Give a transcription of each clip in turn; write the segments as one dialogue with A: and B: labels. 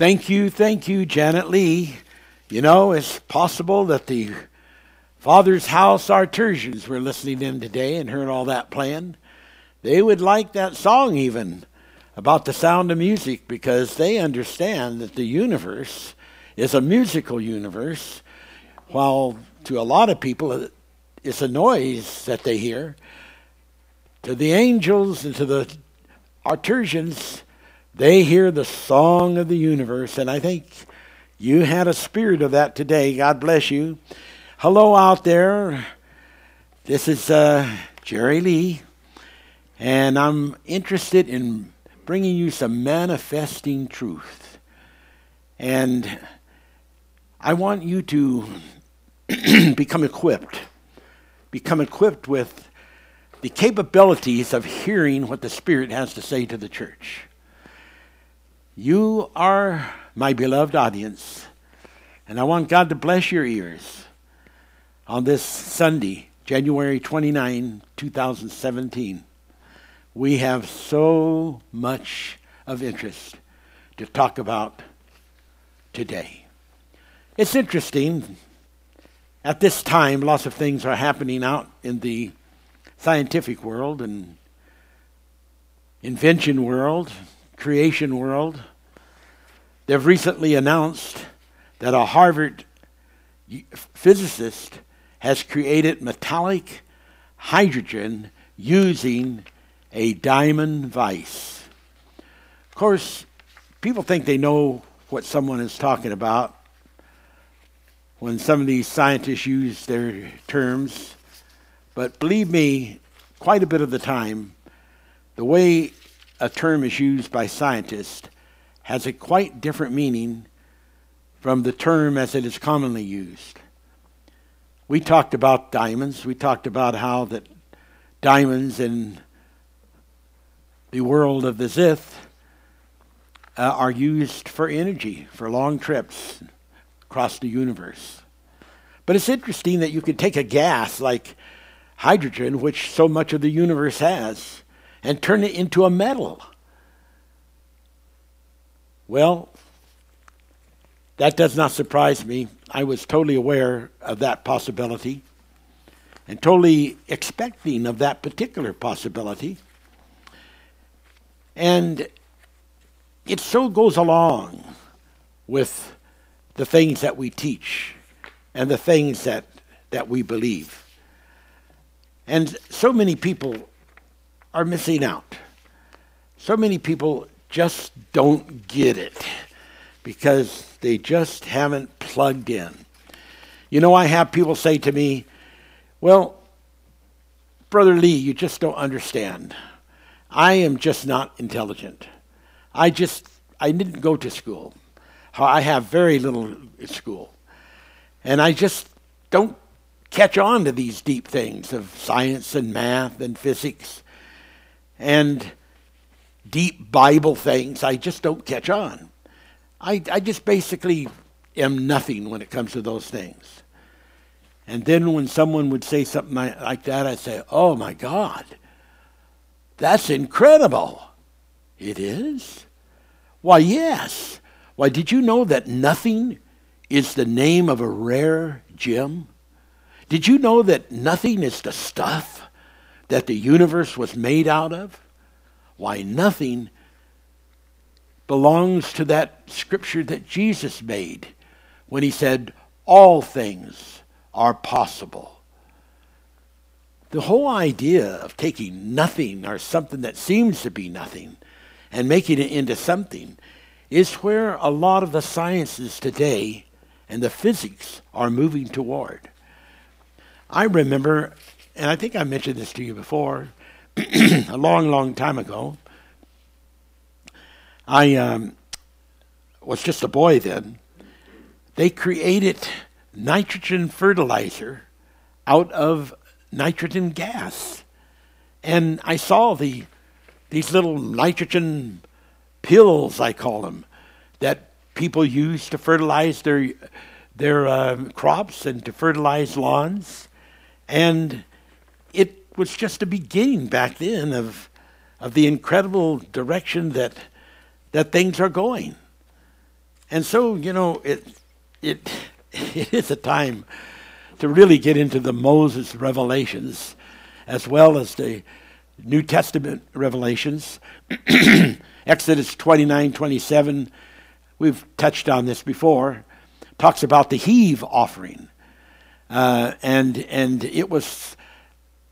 A: Thank you, thank you, Janet Lee. You know, it's possible that the Father's House Artesians were listening in today and heard all that playing. They would like that song even about the sound of music because they understand that the universe is a musical universe, while to a lot of people it's a noise that they hear. To the angels and to the Artesians, they hear the song of the universe, and I think you had a spirit of that today. God bless you. Hello out there. This is uh, Jerry Lee, and I'm interested in bringing you some manifesting truth. And I want you to become equipped, become equipped with the capabilities of hearing what the Spirit has to say to the church. You are my beloved audience, and I want God to bless your ears on this Sunday, January 29, 2017. We have so much of interest to talk about today. It's interesting. At this time, lots of things are happening out in the scientific world and invention world, creation world, They've recently announced that a Harvard physicist has created metallic hydrogen using a diamond vice. Of course, people think they know what someone is talking about when some of these scientists use their terms, but believe me, quite a bit of the time, the way a term is used by scientists has a quite different meaning from the term as it is commonly used. We talked about diamonds. We talked about how that diamonds in the world of the Zith uh, are used for energy, for long trips across the universe. But it's interesting that you could take a gas like hydrogen, which so much of the universe has, and turn it into a metal. Well, that does not surprise me. I was totally aware of that possibility and totally expecting of that particular possibility. And it so goes along with the things that we teach and the things that, that we believe. And so many people are missing out. So many people just don't get it because they just haven't plugged in. You know, I have people say to me, Well, Brother Lee, you just don't understand. I am just not intelligent. I just, I didn't go to school. I have very little school. And I just don't catch on to these deep things of science and math and physics. And deep Bible things, I just don't catch on. I, I just basically am nothing when it comes to those things. And then when someone would say something like that, I'd say, Oh my God, that's incredible. It is? Why, yes. Why, did you know that nothing is the name of a rare gem? Did you know that nothing is the stuff that the universe was made out of? why nothing belongs to that scripture that Jesus made when he said, All things are possible. The whole idea of taking nothing or something that seems to be nothing and making it into something is where a lot of the sciences today and the physics are moving toward. I remember, and I think I mentioned this to you before, a long, long time ago. I um, was just a boy then. They created nitrogen fertilizer out of nitrogen gas. And I saw the these little nitrogen pills, I call them, that people use to fertilize their their uh, crops and to fertilize lawns, and it was just the beginning back then of, of the incredible direction that, that things are going. And so, you know, it, it, it is a time to really get into the Moses revelations as well as the New Testament revelations. Exodus 29 27, we've touched on this before, talks about the heave offering. Uh, and, and it was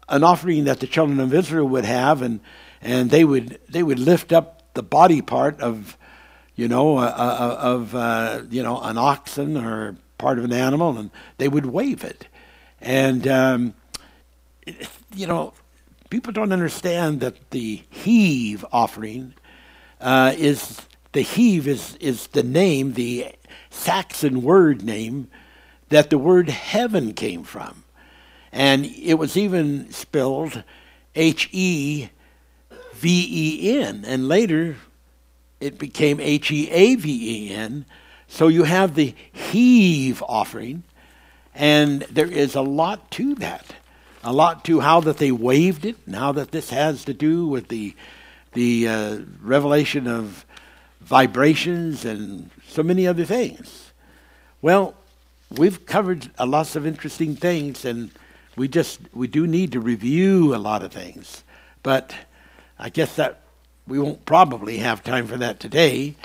A: an offering that the children of Israel would have, and and they would they would lift up the body part of, you know, uh, uh, uh of uh, you know an oxen or part of an animal, and they would wave it, and um, it, you know, people don't understand that the heave offering uh, is the heave is is the name the Saxon word name that the word heaven came from. And it was even spelled H E V E N. And later it became H E A V E N. So you have the heave offering. And there is a lot to that, a lot to how that they waved it, and how that this has to do with the the uh, revelation of vibrations and so many other things. Well, we've covered a lots of interesting things, and we just we do need to review a lot of things, but I guess that we won't probably have time for that today.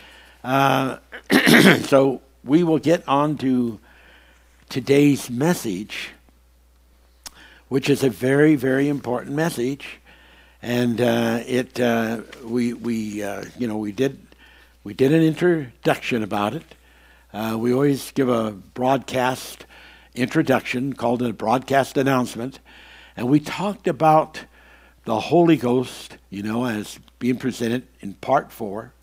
A: Uh, so we will get on to today's message, which is a very very important message, and uh, it uh, we we uh, you know we did we did an introduction about it. Uh, we always give a broadcast introduction, called a broadcast announcement, and we talked about the Holy Ghost, you know, as being presented in part four,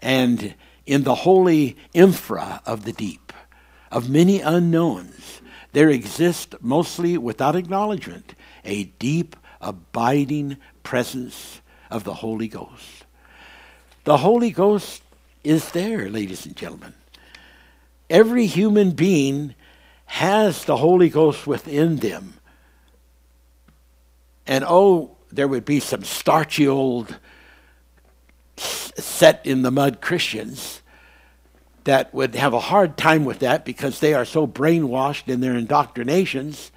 A: and in the holy infra of the deep, of many unknowns, there exists, mostly without acknowledgement, a deep, abiding presence of the Holy Ghost. The Holy Ghost is there, ladies and gentlemen. Every human being has the Holy Ghost within them. And oh, there would be some starchy old set in the mud Christians that would have a hard time with that because they are so brainwashed in their indoctrinations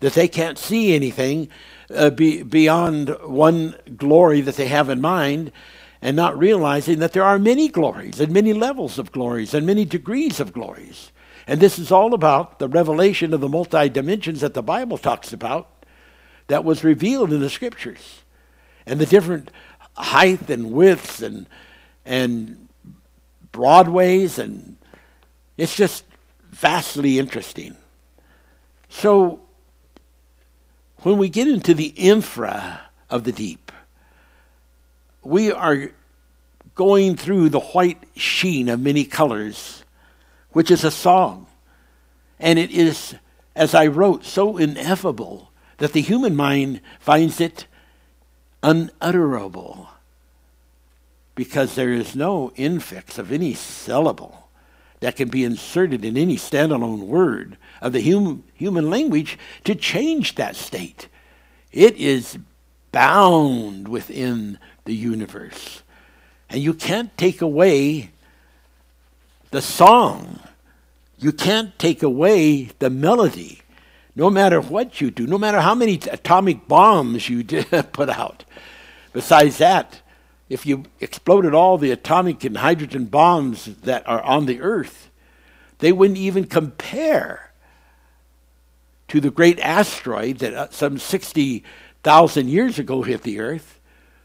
A: that they can't see anything uh, be, beyond one glory that they have in mind and not realizing that there are many glories and many levels of glories and many degrees of glories. And this is all about the revelation of the multi dimensions that the Bible talks about that was revealed in the scriptures and the different height and widths and, and broadways. And it's just vastly interesting. So when we get into the infra of the deep, we are going through the white sheen of many colors which is a song. And it is, as I wrote, so ineffable that the human mind finds it unutterable because there is no infix of any syllable that can be inserted in any standalone word of the hum- human language to change that state. It is bound within the universe. And you can't take away the song. You can't take away the melody, no matter what you do, no matter how many atomic bombs you put out. Besides that, if you exploded all the atomic and hydrogen bombs that are on the earth, they wouldn't even compare to the great asteroid that uh, some 60,000 years ago hit the earth.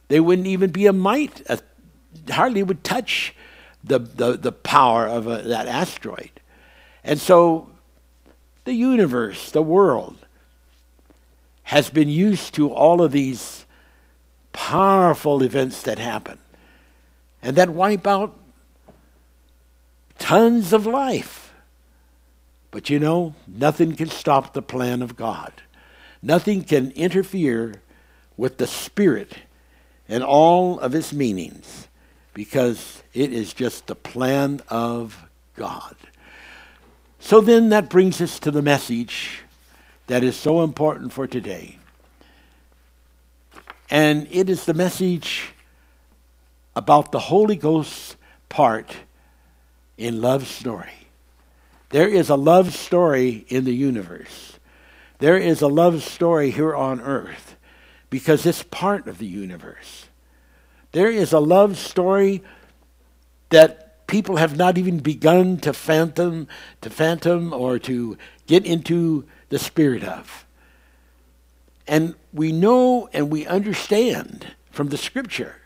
A: They wouldn't even be a mite, a, uh, hardly would touch the, the, the power of a, uh, that asteroid. And so the universe, the world, has been used to all of these powerful events that happen and that wipe out tons of life. But you know, nothing can stop the plan of God. Nothing can interfere with the Spirit and all of its meanings because it is just the plan of God. So then that brings us to the message that is so important for today. And it is the message about the Holy Ghost part in love story. There is a love story in the universe. There is a love story here on earth because it's part of the universe. There is a love story that people have not even begun to phantom, to phantom or to get into the spirit of. And we know and we understand from the scripture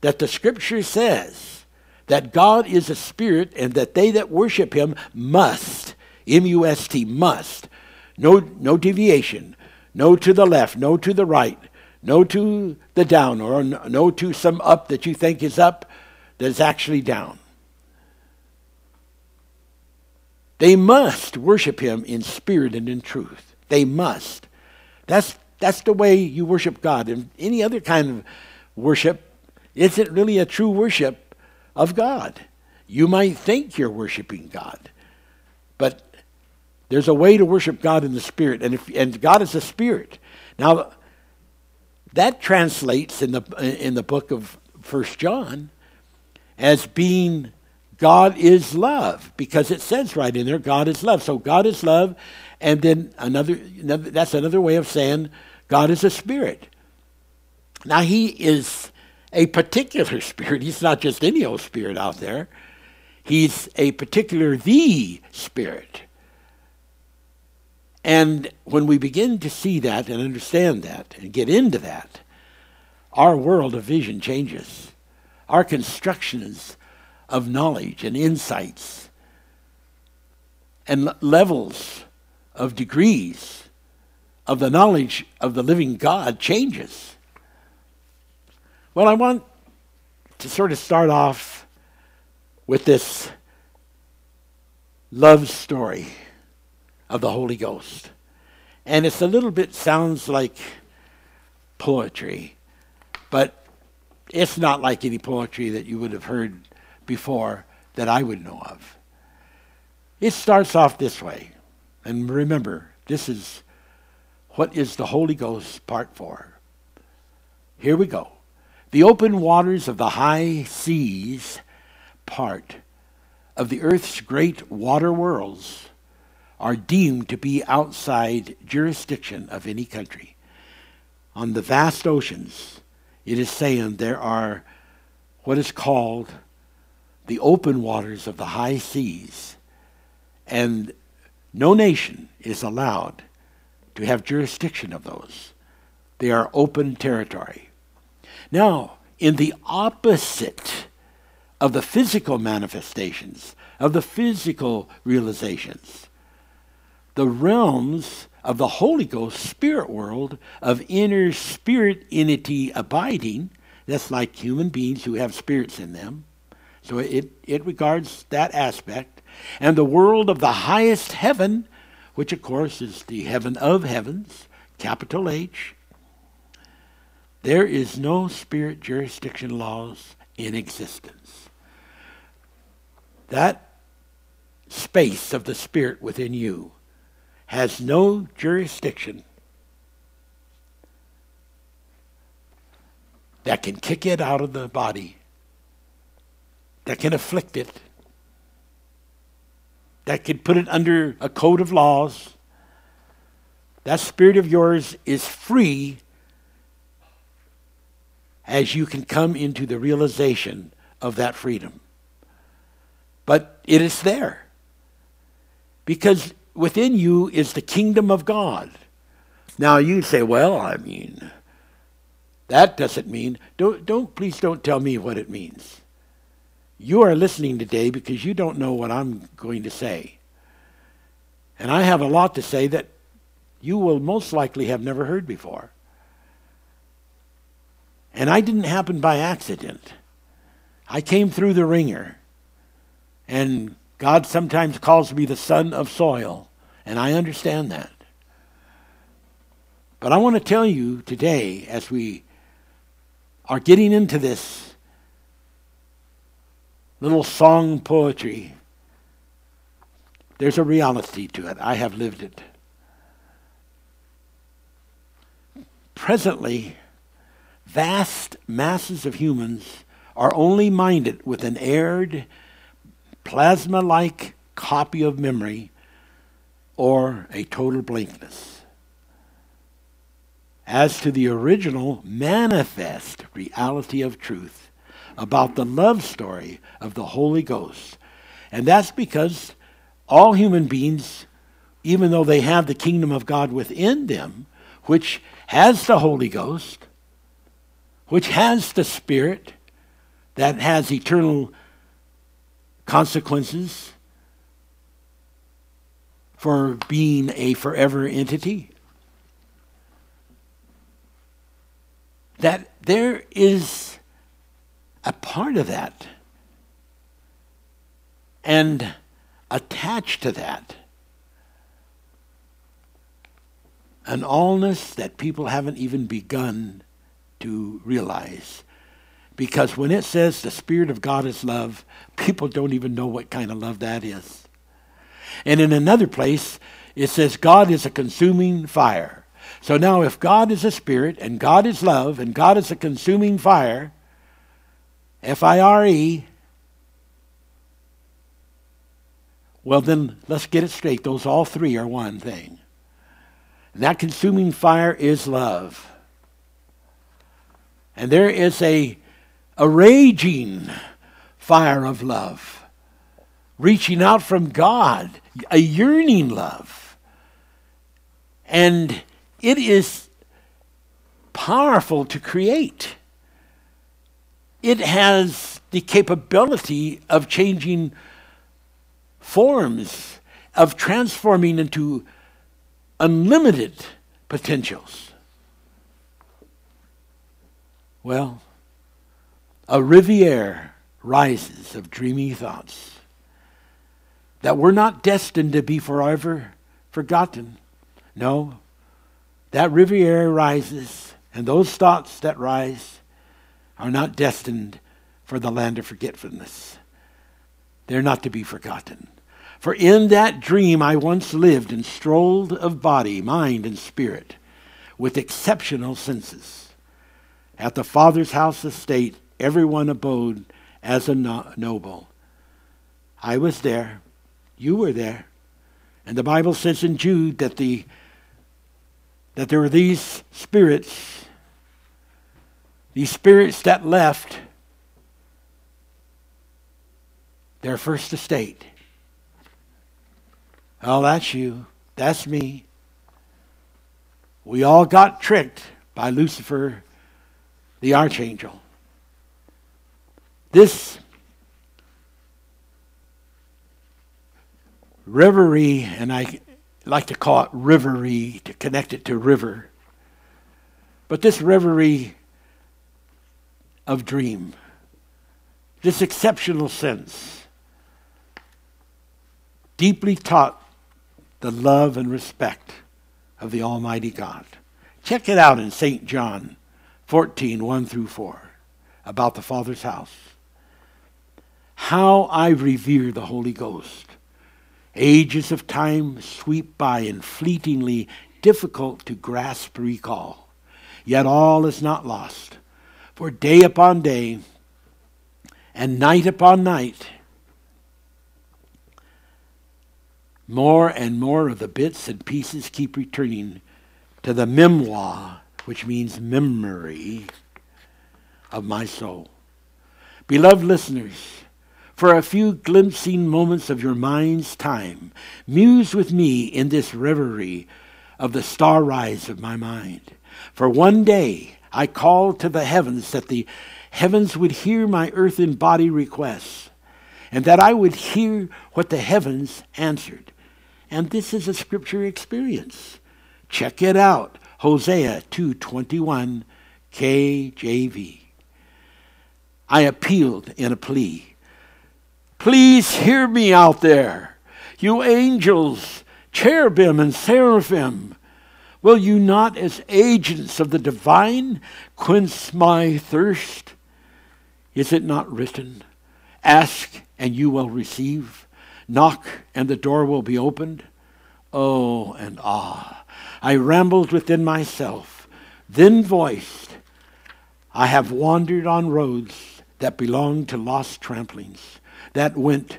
A: that the scripture says that God is a spirit and that they that worship him must, M U S T, must. No, no deviation, no to the left, no to the right, no to the down, or no to some up that you think is up that is actually down. They must worship him in spirit and in truth. They must. That's, that's the way you worship God. And any other kind of worship isn't really a true worship of God. You might think you're worshiping God, but there's a way to worship God in the spirit, and, if, and God is a spirit. Now, that translates in the, in the book of First John as being God is love because it says right in there God is love. So God is love, and then another, that's another way of saying God is a spirit. Now He is a particular spirit. He's not just any old spirit out there. He's a particular the spirit. And when we begin to see that and understand that and get into that, our world of vision changes. Our constructions of knowledge and insights and levels of degrees of the knowledge of the living God changes. Well, I want to sort of start off with this love story of the Holy Ghost. And it's a little bit sounds like poetry, but it's not like any poetry that you would have heard before that I would know of. It starts off this way. And remember, this is what is the Holy Ghost part four. Here we go. The open waters of the high seas part of the earth's great water worlds are deemed to be outside jurisdiction of any country. On the vast oceans, it is saying there are what is called the open waters of the high seas, and no nation is allowed to have jurisdiction of those. They are open territory. Now, in the opposite of the physical manifestations, of the physical realizations, the realms of the Holy Ghost spirit world of inner spirit entity abiding. That's like human beings who have spirits in them. So it, it regards that aspect. And the world of the highest heaven, which of course is the heaven of heavens, capital H. There is no spirit jurisdiction laws in existence. That space of the spirit within you has no jurisdiction that can kick it out of the body, that can afflict it, that can put it under a code of laws. That spirit of yours is free as you can come into the realization of that freedom. But it is there because within you is the kingdom of God. Now you say, well, I mean, that doesn't mean. Don't, don't please don't tell me what it means. You are listening today because you don't know what I'm going to say. And I have a lot to say that you will most likely have never heard before. And I didn't happen by accident. I came through the wringer. And God sometimes calls me the son of soil. And I understand that. But I want to tell you today, as we are getting into this little song poetry, there's a reality to it. I have lived it. Presently, vast masses of humans are only minded with an aired, plasma like copy of memory or a total blankness. As to the original manifest reality of truth about the love story of the Holy Ghost. And that's because all human beings, even though they have the kingdom of God within them, which has the Holy Ghost, which has the Spirit that has eternal consequences for being a forever entity? That there is a part of that and attached to that an allness that people haven't even begun to realize. Because when it says the Spirit of God is love, people don't even know what kind of love that is. And in another place, it says, God is a consuming fire. So now, if God is a spirit, and God is love, and God is a consuming fire, F I R E, well, then let's get it straight. Those all three are one thing. And that consuming fire is love. And there is a, a raging fire of love reaching out from God, a yearning love. And it is powerful to create. It has the capability of changing forms, of transforming into unlimited potentials. Well, a reverie rises of dreamy thoughts that we're not destined to be forever forgotten. No, that reverie rises, and those thoughts that rise are not destined for the land of forgetfulness. They're not to be forgotten. For in that dream I once lived and strolled of body, mind, and spirit with exceptional senses. At the Father's house estate, everyone abode as a no- noble. I was there you were there. And the Bible says in Jude that, the, that there were these spirits, these spirits that left their first estate. Oh, that's you. That's me. We all got tricked by Lucifer, the archangel. This Reverie, and I like to call it reverie to connect it to river. But this reverie of dream, this exceptional sense, deeply taught the love and respect of the Almighty God. Check it out in St. John 14, 1 through 4, about the Father's house. How I revere the Holy Ghost. Ages of time sweep by and fleetingly difficult to grasp recall. Yet all is not lost, for day upon day and night upon night, more and more of the bits and pieces keep returning to the memoir, which means memory, of my soul. Beloved listeners, for a few glimpsing moments of your mind's time. Muse with me in this reverie of the star rise of my mind. For one day I called to the heavens that the heavens would hear my earthen body requests, and that I would hear what the heavens answered. And this is a scripture experience. Check it out. Hosea 2:21 KJV. I appealed in a plea. Please hear me out there. You angels, cherubim, and seraphim, will you not, as agents of the divine, quench my thirst? Is it not written, Ask and you will receive, knock and the door will be opened? Oh, and ah, I rambled within myself, then voiced, I have wandered on roads that belong to lost tramplings that went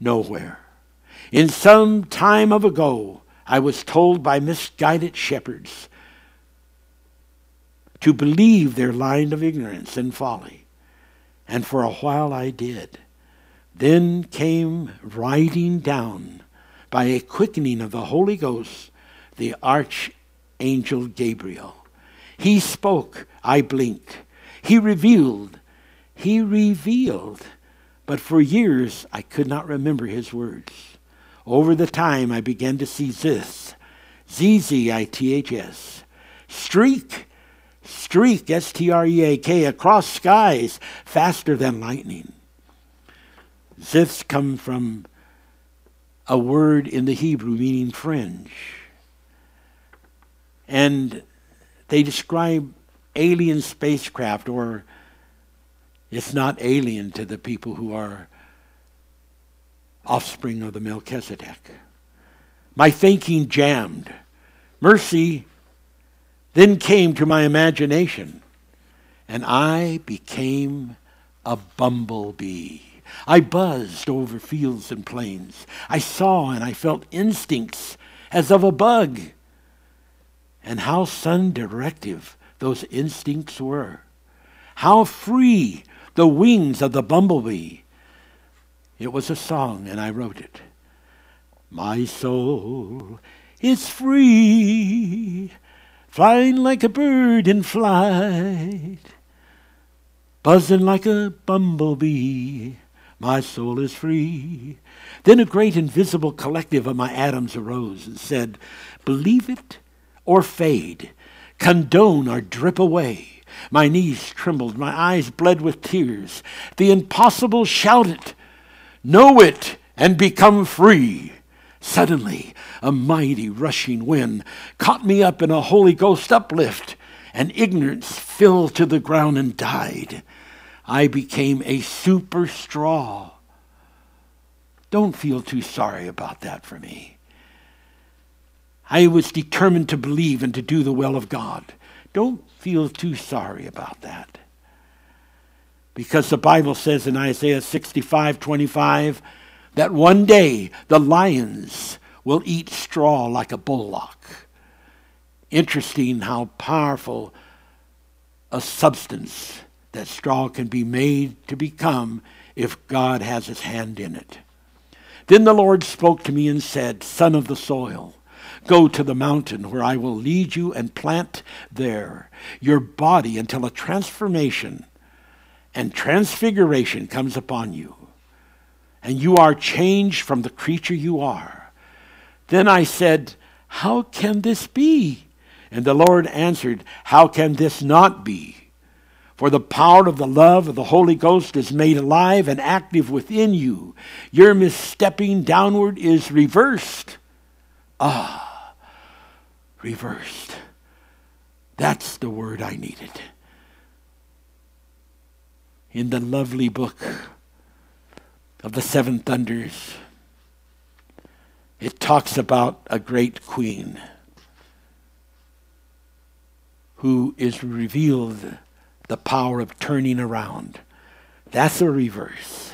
A: nowhere. In some time of ago, I was told by misguided shepherds to believe their line of ignorance and folly. And for a while I did. Then came riding down by a quickening of the Holy Ghost the archangel Gabriel. He spoke, I blinked. He revealed, he revealed but for years, I could not remember his words. Over the time, I began to see this Z Z I T H S. Streak, streak, S T R E A K, across skies, faster than lightning. Ziths come from a word in the Hebrew meaning fringe. And they describe alien spacecraft or it's not alien to the people who are offspring of the Melchizedek. My thinking jammed. Mercy then came to my imagination, and I became a bumblebee. I buzzed over fields and plains. I saw and I felt instincts as of a bug, and how sun directive those instincts were. How free the wings of the bumblebee. It was a song, and I wrote it. My soul is free, flying like a bird in flight, buzzing like a bumblebee. My soul is free. Then a great invisible collective of my atoms arose and said, Believe it or fade, condone or drip away. My knees trembled, my eyes bled with tears. The impossible shouted, Know it and become free. Suddenly, a mighty rushing wind caught me up in a Holy Ghost uplift, and ignorance fell to the ground and died. I became a super straw. Don't feel too sorry about that for me. I was determined to believe and to do the will of God. Don't feel too sorry about that. Because the Bible says in Isaiah 65 25 that one day the lions will eat straw like a bullock. Interesting how powerful a substance that straw can be made to become if God has his hand in it. Then the Lord spoke to me and said, Son of the soil, Go to the mountain where I will lead you and plant there your body until a transformation and transfiguration comes upon you, and you are changed from the creature you are. Then I said, How can this be? And the Lord answered, How can this not be? For the power of the love of the Holy Ghost is made alive and active within you. Your misstepping downward is reversed. Ah reversed. That's the word I needed. In the lovely book of the Seven Thunders, it talks about a great queen who is revealed the power of turning around. That's a reverse.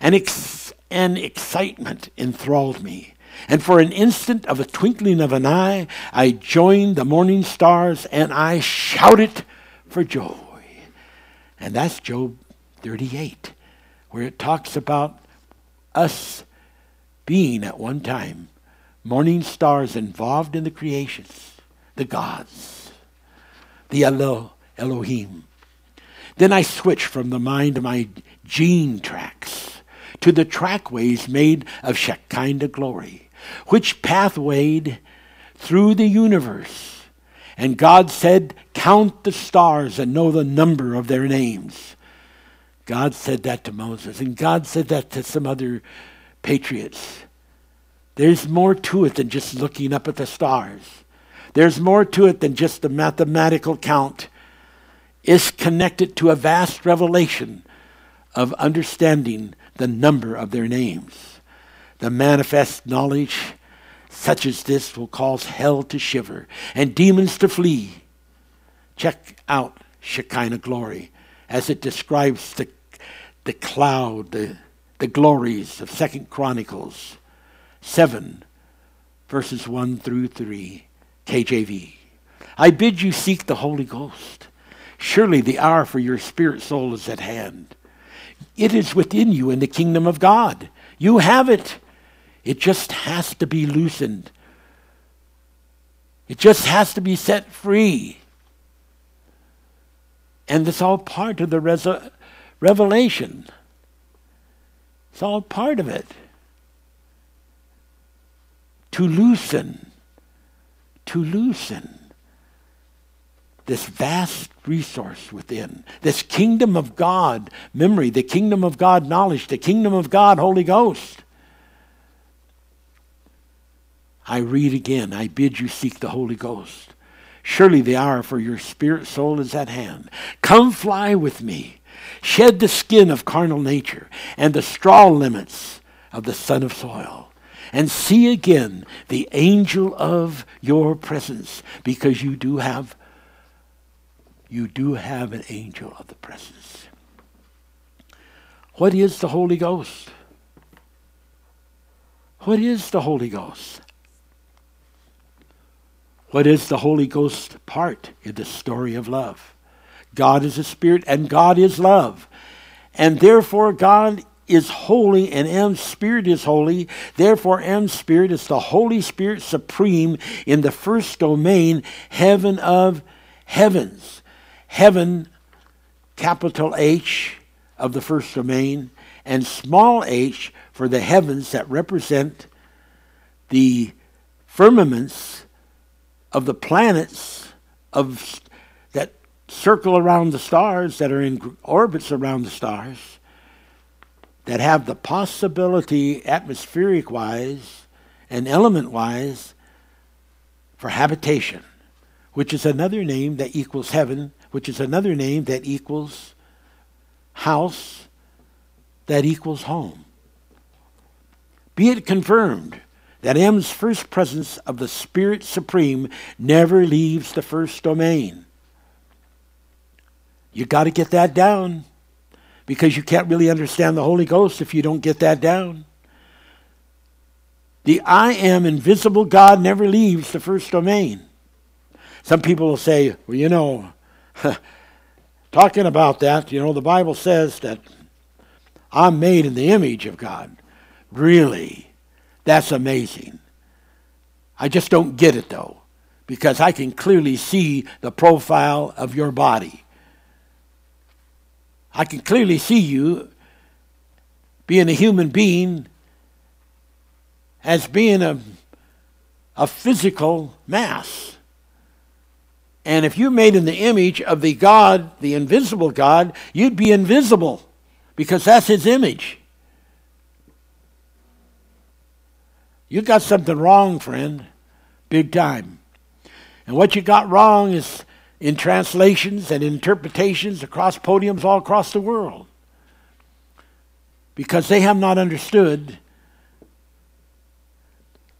A: An, ex- an excitement enthralled me and for an instant of a twinkling of an eye, I joined the morning stars and I shouted for joy. And that's Job 38, where it talks about us being at one time morning stars involved in the creations, the gods, the Elo, Elohim. Then I switched from the mind of my gene tracks to the trackways made of Shekinah glory which pathwayed through the universe. And God said, Count the stars and know the number of their names. God said that to Moses, and God said that to some other patriots. There's more to it than just looking up at the stars. There's more to it than just the mathematical count. It's connected to a vast revelation of understanding the number of their names. The manifest knowledge such as this will cause hell to shiver and demons to flee. Check out Shekinah glory as it describes the, the cloud, the, the glories of Second Chronicles 7, verses 1 through 3, KJV. I bid you seek the Holy Ghost. Surely the hour for your spirit soul is at hand. It is within you in the kingdom of God. You have it. It just has to be loosened. It just has to be set free. And it's all part of the revelation. It's all part of it. To loosen, to loosen this vast resource within, this kingdom of God memory, the kingdom of God knowledge, the kingdom of God Holy Ghost. I read again, I bid you seek the Holy Ghost. Surely the hour for your spirit soul is at hand. Come fly with me. Shed the skin of carnal nature and the straw limits of the son of soil. And see again the angel of your presence, because you do have you do have an angel of the presence. What is the Holy Ghost? What is the Holy Ghost? What is the Holy Ghost part in the story of love? God is a spirit and God is love. And therefore, God is holy and M's spirit is holy. Therefore, M's spirit is the Holy Spirit supreme in the first domain, heaven of heavens. Heaven, capital H of the first domain, and small h for the heavens that represent the firmaments of the planets of that circle around the stars that are in orbits around the stars that have the possibility atmospheric wise and element wise for habitation which is another name that equals heaven which is another name that equals house that equals home be it confirmed that M's first presence of the Spirit Supreme never leaves the first domain. You got to get that down because you can't really understand the Holy Ghost if you don't get that down. The I am invisible God never leaves the first domain. Some people will say, well, you know, talking about that, you know, the Bible says that I'm made in the image of God. Really? That's amazing. I just don't get it though, because I can clearly see the profile of your body. I can clearly see you being a human being as being a, a physical mass. And if you're made in the image of the God, the invisible God, you'd be invisible because that's his image. You got something wrong, friend, big time. And what you got wrong is in translations and interpretations across podiums all across the world because they have not understood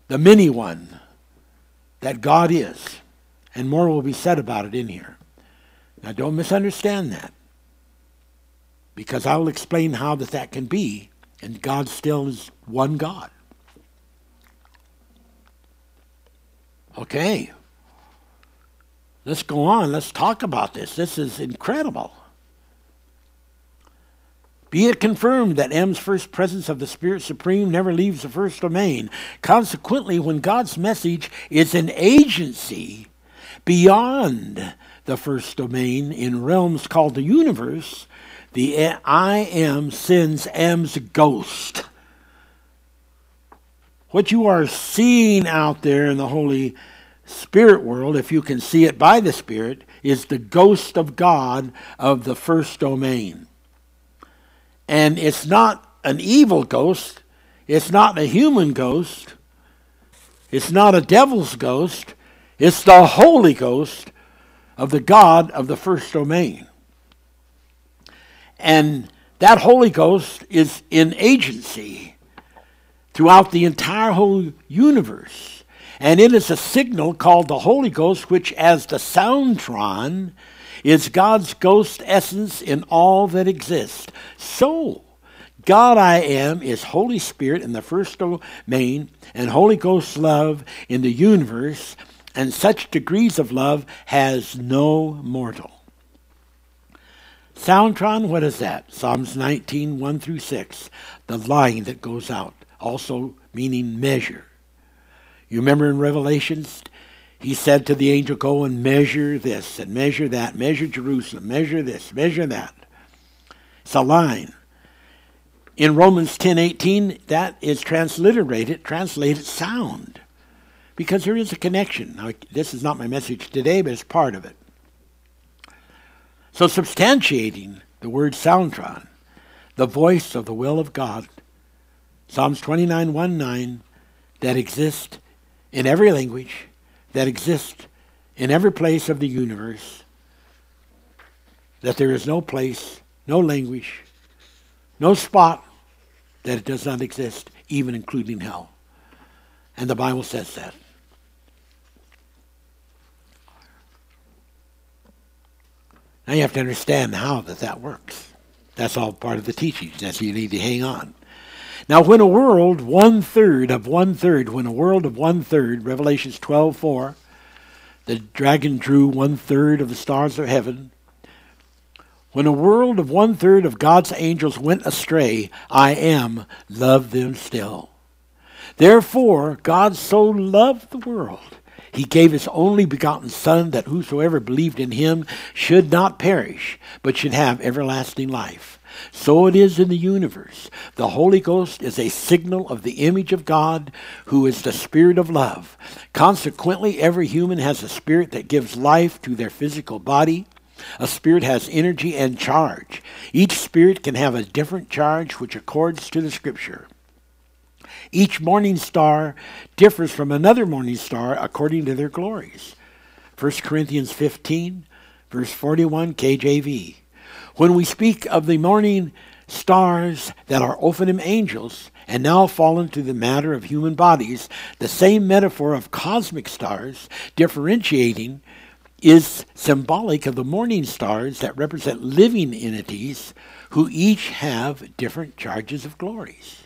A: the many one that God is. And more will be said about it in here. Now, don't misunderstand that because I'll explain how that, that can be, and God still is one God. Okay. Let's go on. Let's talk about this. This is incredible. Be it confirmed that M's first presence of the Spirit Supreme never leaves the first domain. Consequently, when God's message is an agency beyond the first domain in realms called the universe, the I Am sends M's ghost what you are seeing out there in the Holy Spirit world, if you can see it by the Spirit, is the ghost of God of the first domain. And it's not an evil ghost, it's not a human ghost, it's not a devil's ghost, it's the Holy Ghost of the God of the first domain. And that Holy Ghost is in agency throughout the entire whole universe. And it is a signal called the Holy Ghost, which, as the Soundtron, is God's ghost essence in all that exists. So, God I am is Holy Spirit in the first domain and Holy Ghost love in the universe, and such degrees of love has no mortal. Soundtron, what is that? Psalms 19, 1 through 6, the line that goes out also meaning measure. You remember in Revelations, he said to the angel, Go and measure this and measure that, measure Jerusalem, measure this, measure that. It's a line. In Romans 10:18, that is transliterated, translated sound, because there is a connection. Now, this is not my message today, but it's part of it. So, substantiating the word soundtron, the voice of the will of God Psalms 29:19 that exist in every language, that exist in every place of the universe, that there is no place, no language, no spot that it does not exist, even including hell. And the Bible says that. Now you have to understand how that that works. That's all part of the teachings. That's you need to hang on. Now, when a world one third of one third, when a world of one third, Revelations 12 4, the dragon drew one third of the stars of heaven. When a world of one third of God's angels went astray, I am loved them still. Therefore, God so loved the world, he gave his only begotten Son, that whosoever believed in him should not perish, but should have everlasting life. So it is in the universe. The Holy Ghost is a signal of the image of God, who is the Spirit of love. Consequently, every human has a spirit that gives life to their physical body. A spirit has energy and charge. Each spirit can have a different charge which accords to the Scripture. Each morning star differs from another morning star according to their glories. 1 Corinthians 15, verse 41, KJV. When we speak of the morning stars that are often angels and now fallen to the matter of human bodies, the same metaphor of cosmic stars differentiating is symbolic of the morning stars that represent living entities who each have different charges of glories.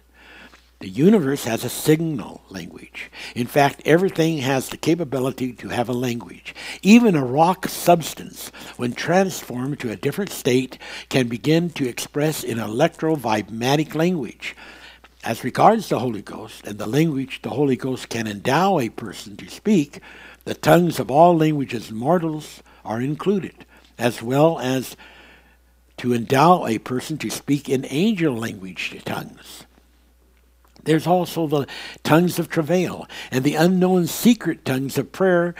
A: The universe has a signal language. In fact, everything has the capability to have a language. Even a rock substance, when transformed to a different state, can begin to express in electrovibmatic language. As regards the Holy Ghost and the language the Holy Ghost can endow a person to speak, the tongues of all languages mortals are included, as well as to endow a person to speak in angel language tongues. There's also the tongues of travail and the unknown secret tongues of prayer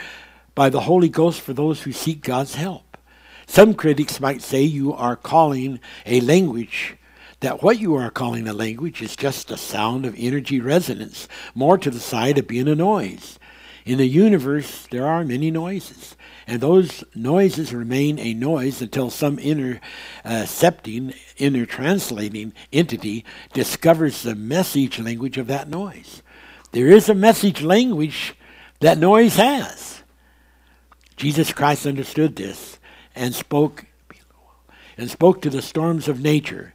A: by the Holy Ghost for those who seek God's help. Some critics might say you are calling a language that what you are calling a language is just a sound of energy resonance, more to the side of being a noise. In the universe, there are many noises and those noises remain a noise until some intercepting, uh, translating entity discovers the message language of that noise. There is a message language that noise has. Jesus Christ understood this and spoke and spoke to the storms of nature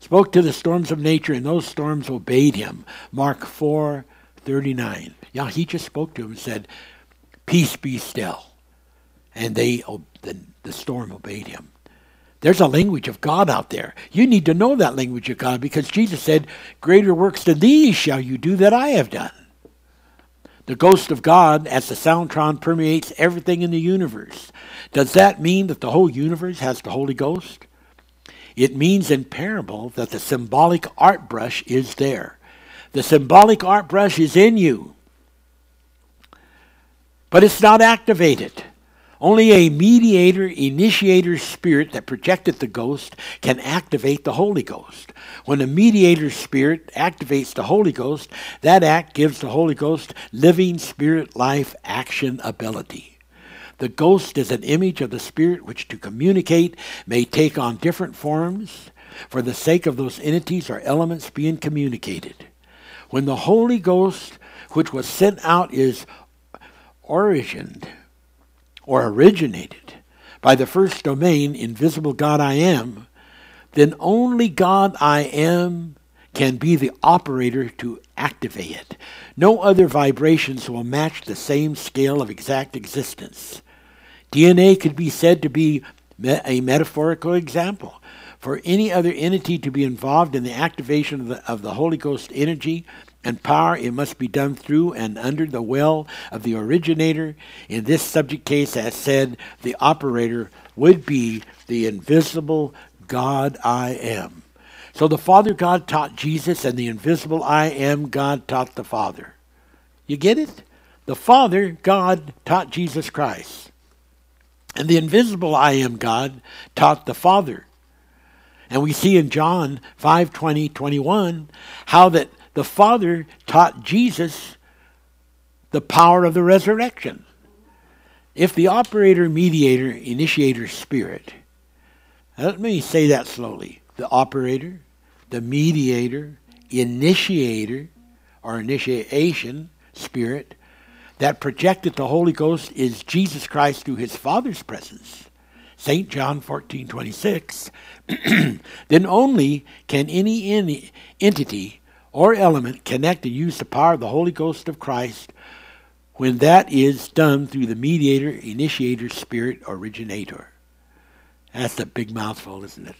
A: spoke to the storms of nature, and those storms obeyed him. Mark 4 39. Yeah, he just spoke to him and said, Peace be still. And they, the, the storm obeyed him. There's a language of God out there. You need to know that language of God because Jesus said, Greater works than these shall you do that I have done. The ghost of God, as the Soundtron, permeates everything in the universe. Does that mean that the whole universe has the Holy Ghost? It means in parable that the symbolic art brush is there. The symbolic art brush is in you but it's not activated. Only a mediator, initiator spirit that projected the ghost can activate the Holy Ghost. When a mediator spirit activates the Holy Ghost, that act gives the Holy Ghost living spirit life action ability. The ghost is an image of the spirit which to communicate may take on different forms for the sake of those entities or elements being communicated. When the Holy Ghost which was sent out is origined or originated by the first domain, invisible God I am, then only God I am can be the operator to activate it. No other vibrations will match the same scale of exact existence. DNA could be said to be me- a metaphorical example. For any other entity to be involved in the activation of the, of the Holy Ghost energy, and power, it must be done through and under the will of the originator. In this subject case, as said, the operator would be the invisible God I am. So the Father God taught Jesus, and the invisible I am God taught the Father. You get it? The Father God taught Jesus Christ. And the invisible I am God taught the Father. And we see in John 5 20, 21 how that the Father taught Jesus the power of the resurrection. If the operator, mediator, initiator spirit, let me say that slowly the operator, the mediator, initiator, or initiation spirit that projected the Holy Ghost is Jesus Christ through his Father's presence. St. John 14, 26, then only can any, any entity or element connect and use the power of the Holy Ghost of Christ when that is done through the mediator, initiator, spirit, originator. That's a big mouthful, isn't it?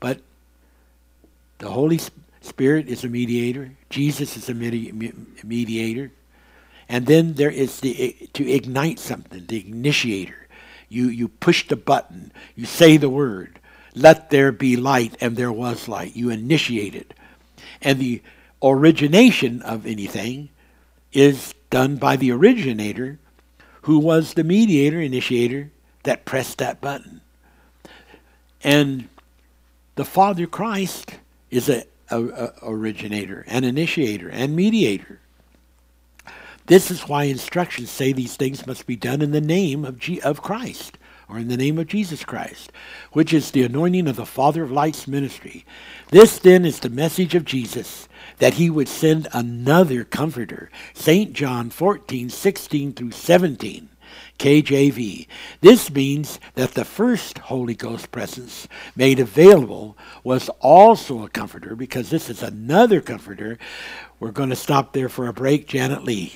A: But the Holy Spirit is a mediator, Jesus is a mediator, and then there is the to ignite something, the initiator. You you push the button, you say the word, let there be light, and there was light. You initiate it and the origination of anything is done by the originator who was the mediator, initiator, that pressed that button. And the Father Christ is a, a, a originator and initiator and mediator. This is why instructions say these things must be done in the name of, G- of Christ or in the name of Jesus Christ, which is the anointing of the Father of Lights ministry. This then is the message of Jesus that he would send another comforter. St. John 14, 16 through 17. KJV. This means that the first Holy Ghost presence made available was also a comforter because this is another comforter. We're going to stop there for a break. Janet Lee.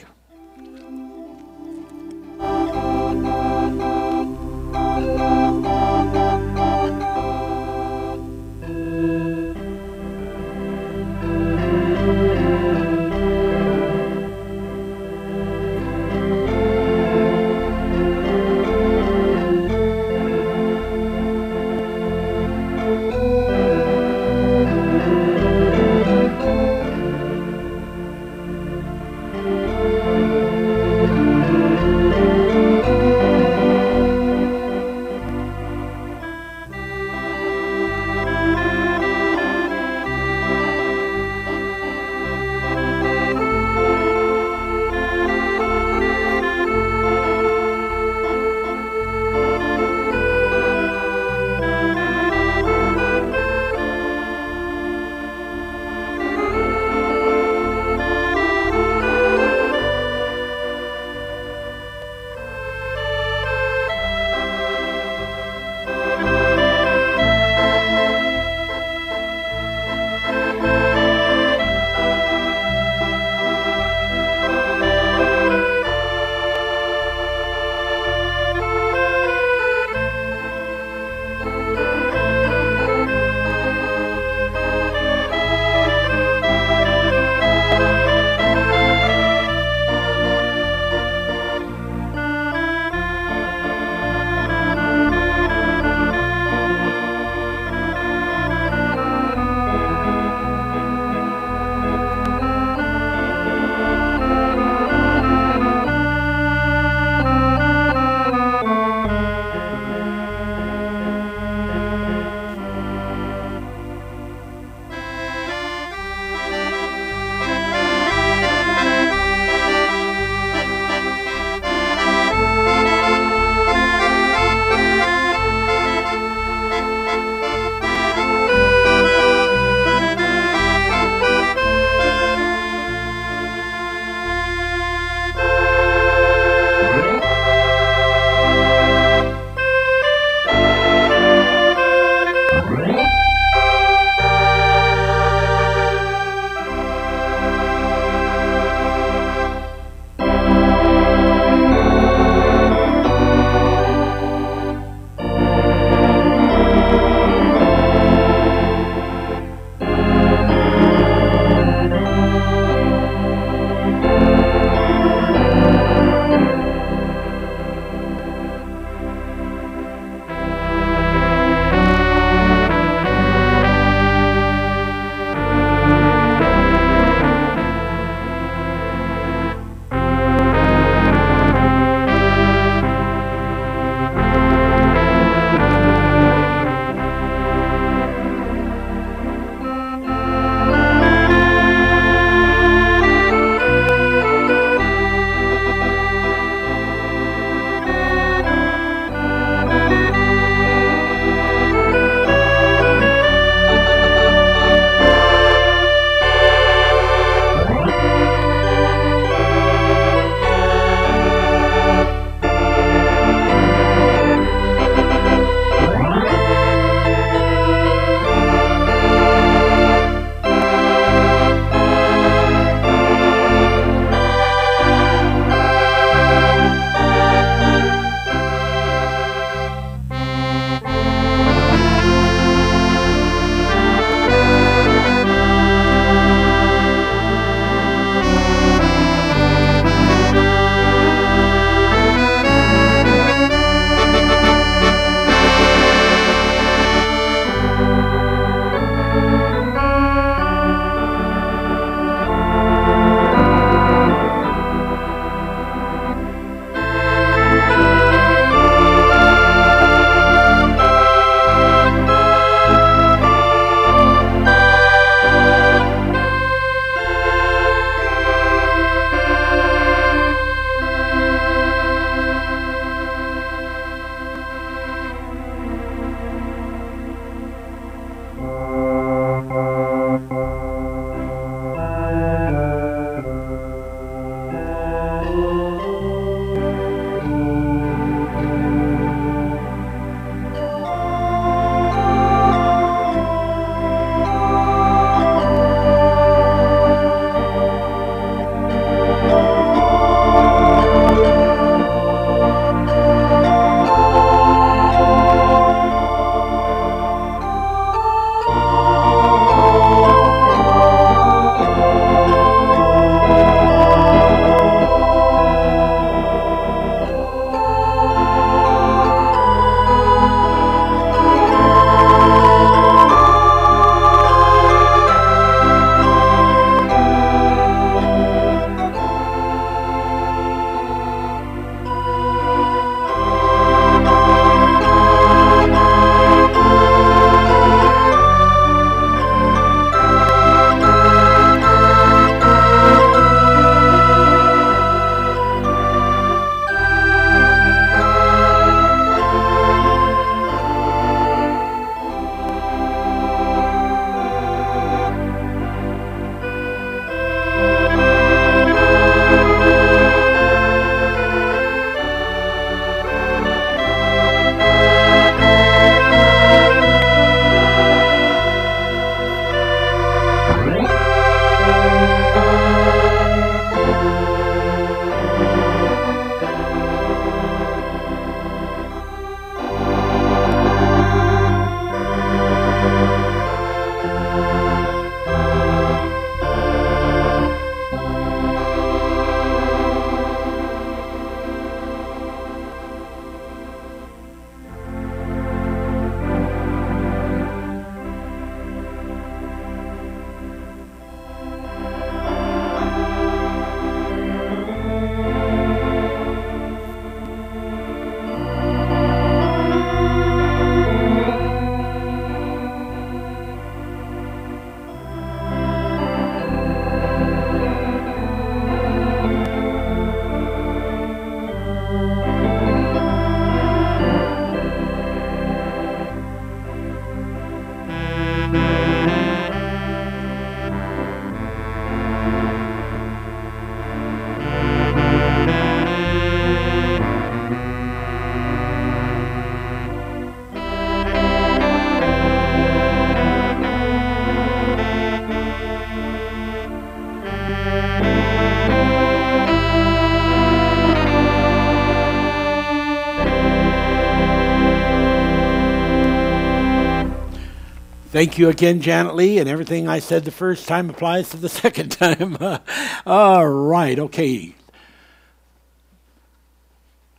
A: Thank you again, Janet Lee, and everything I said the first time applies to the second time. All right, okay.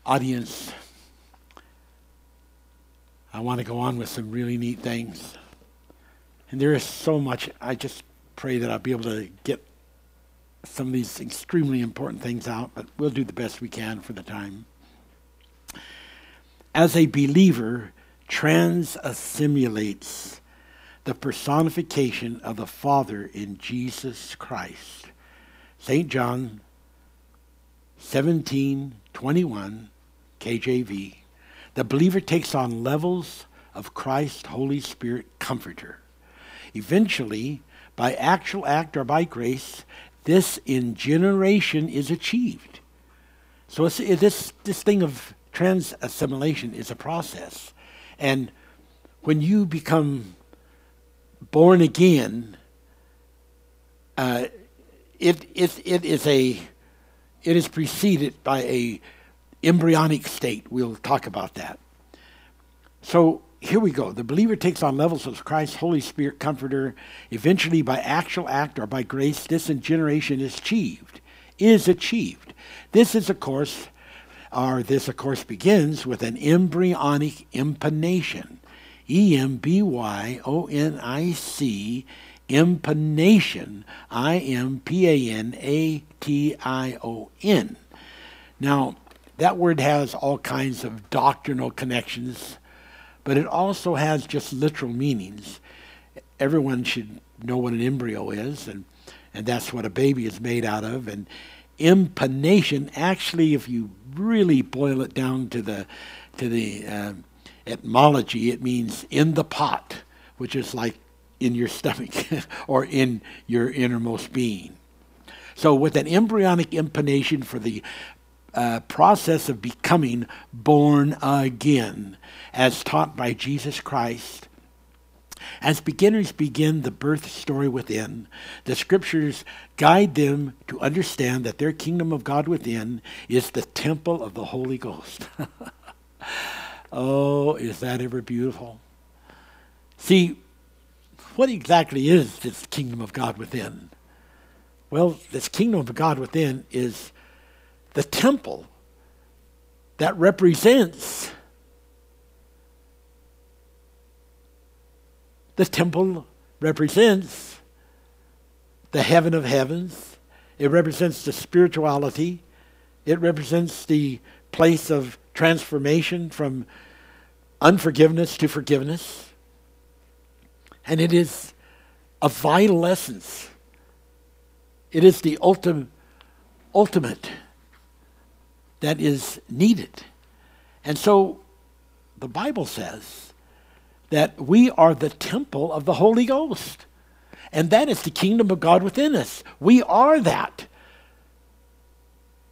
A: Audience, I want to go on with some really neat things. And there is so much. I just pray that I'll be able to get some of these extremely important things out, but we'll do the best we can for the time. As a believer, trans assimilates the personification of the Father in Jesus Christ. St. John 17 21 KJV. The believer takes on levels of Christ, Holy Spirit, Comforter. Eventually, by actual act or by grace, this in generation is achieved. So it's, this, this thing of trans assimilation is a process. And when you become born again, uh, it, it, it is a it is preceded by a embryonic state. We'll talk about that. So here we go. The believer takes on levels of Christ, Holy Spirit, Comforter. Eventually, by actual act or by grace, this generation is achieved. Is achieved. This is, of course, or this, of course, begins with an embryonic impanation. E M B Y O N I C Impanation, I M P A N A T I O N. Now, that word has all kinds of doctrinal connections, but it also has just literal meanings. Everyone should know what an embryo is, and, and that's what a baby is made out of. And impanation, actually, if you really boil it down to the to the uh, etymology, it means in the pot, which is like in your stomach or in your innermost being. So, with an embryonic impanation for the uh, process of becoming born again, as taught by Jesus Christ, as beginners begin the birth story within, the scriptures guide them to understand that their kingdom of God within is the temple of the Holy Ghost. Oh, is that ever beautiful? See, what exactly is this kingdom of God within? Well, this kingdom of God within is the temple that represents the temple represents the heaven of heavens it represents the spirituality it represents the place of transformation from unforgiveness to forgiveness. And it is a vital essence. It is the ultim- ultimate that is needed. And so the Bible says that we are the temple of the Holy Ghost. And that is the kingdom of God within us. We are that.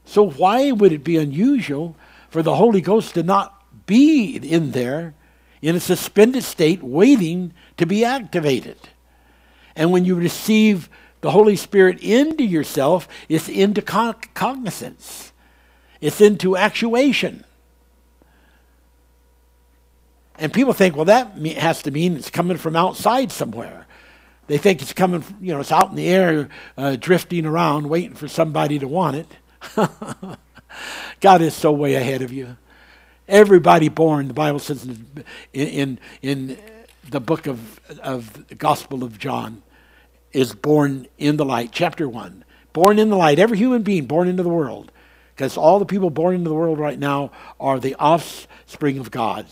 A: So, why would it be unusual for the Holy Ghost to not be in there in a suspended state waiting to be activated. And when you receive the Holy Spirit into yourself, it's into con- cognizance, it's into actuation. And people think, well, that has to mean it's coming from outside somewhere. They think it's coming, you know, it's out in the air, uh, drifting around, waiting for somebody to want it. God is so way ahead of you. Everybody born, the Bible says in, in, in the book of, of the Gospel of John, is born in the light. Chapter 1. Born in the light. Every human being born into the world. Because all the people born into the world right now are the offspring of God.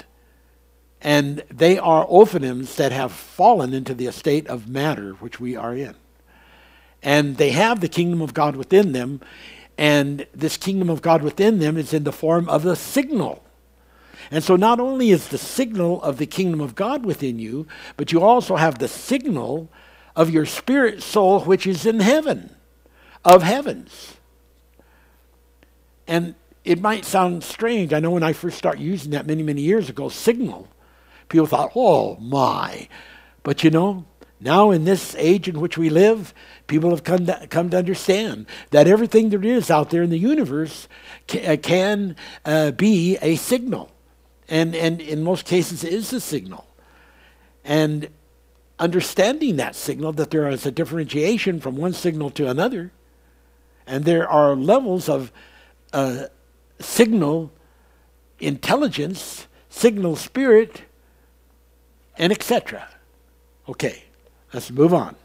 A: And they are Ophanims that have fallen into the estate of matter, which we are in. And they have the kingdom of God within them and this kingdom of God within them is in the form of a signal. And so not only is the signal of the kingdom of God within you, but you also have the signal of your spirit soul which is in heaven, of heavens. And it might sound strange. I know when I first started using that many, many years ago, signal, people thought, oh my. But you know, now, in this age in which we live, people have come to, come to understand that everything there is out there in the universe uh, can uh, be a signal. And, and in most cases, is a signal. And understanding that signal, that there is a differentiation from one signal to another, and there are levels of uh, signal intelligence, signal spirit, and etc. Okay. Let's move on.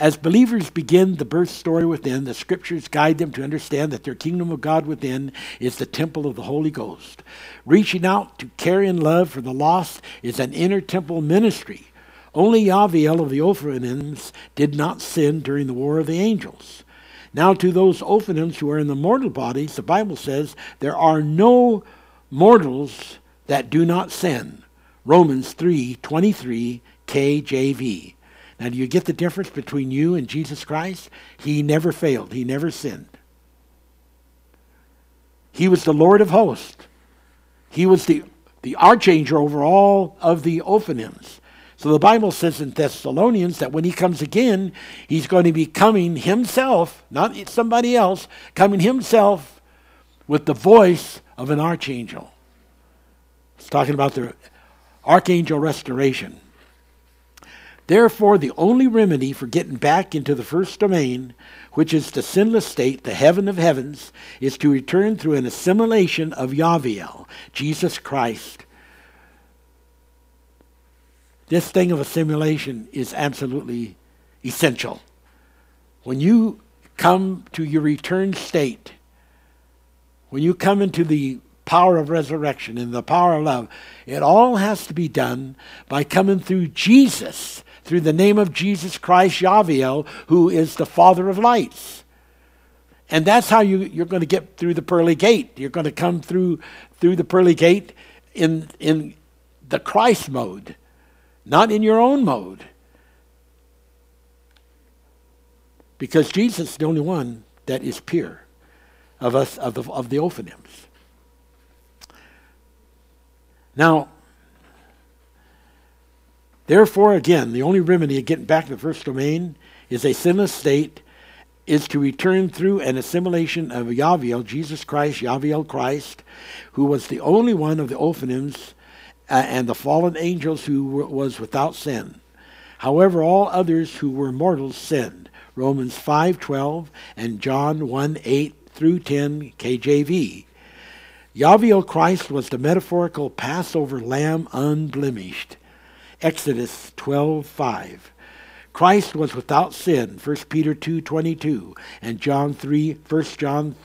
A: As believers begin the birth story within, the scriptures guide them to understand that their kingdom of God within is the temple of the Holy Ghost. Reaching out to care and love for the lost is an inner temple ministry. Only Yaviel of the Ophanims did not sin during the War of the Angels. Now, to those Ophanims who are in the mortal bodies, the Bible says, there are no mortals that do not sin. Romans 3 23 KJV. Now, do you get the difference between you and Jesus Christ? He never failed, he never sinned. He was the Lord of hosts, he was the, the archangel over all of the Ophanims. So the Bible says in Thessalonians that when he comes again, he's going to be coming himself, not somebody else, coming himself with the voice of an archangel. It's talking about the archangel restoration. Therefore, the only remedy for getting back into the first domain, which is the sinless state, the heaven of heavens, is to return through an assimilation of Yaviel, Jesus Christ. This thing of assimilation is absolutely essential. When you come to your return state, when you come into the power of resurrection and the power of love, it all has to be done by coming through Jesus through the name of Jesus Christ Yaviel, who is the Father of lights. And that's how you, you're going to get through the pearly gate. You're going to come through through the pearly gate in in the Christ mode, not in your own mode. Because Jesus is the only one that is pure of us of the, of the Ophanims. Now, Therefore, again, the only remedy of getting back to the first domain is a sinless state, is to return through an assimilation of Yaviel, Jesus Christ, Yaviel Christ, who was the only one of the Ophanims uh, and the fallen angels who was without sin. However, all others who were mortals sinned. Romans 5:12 and John 1:8 through 10 KJV. Yaviel Christ was the metaphorical Passover lamb unblemished. Exodus 12:5. Christ was without sin, 1 Peter 2:22 and John 3, 1 John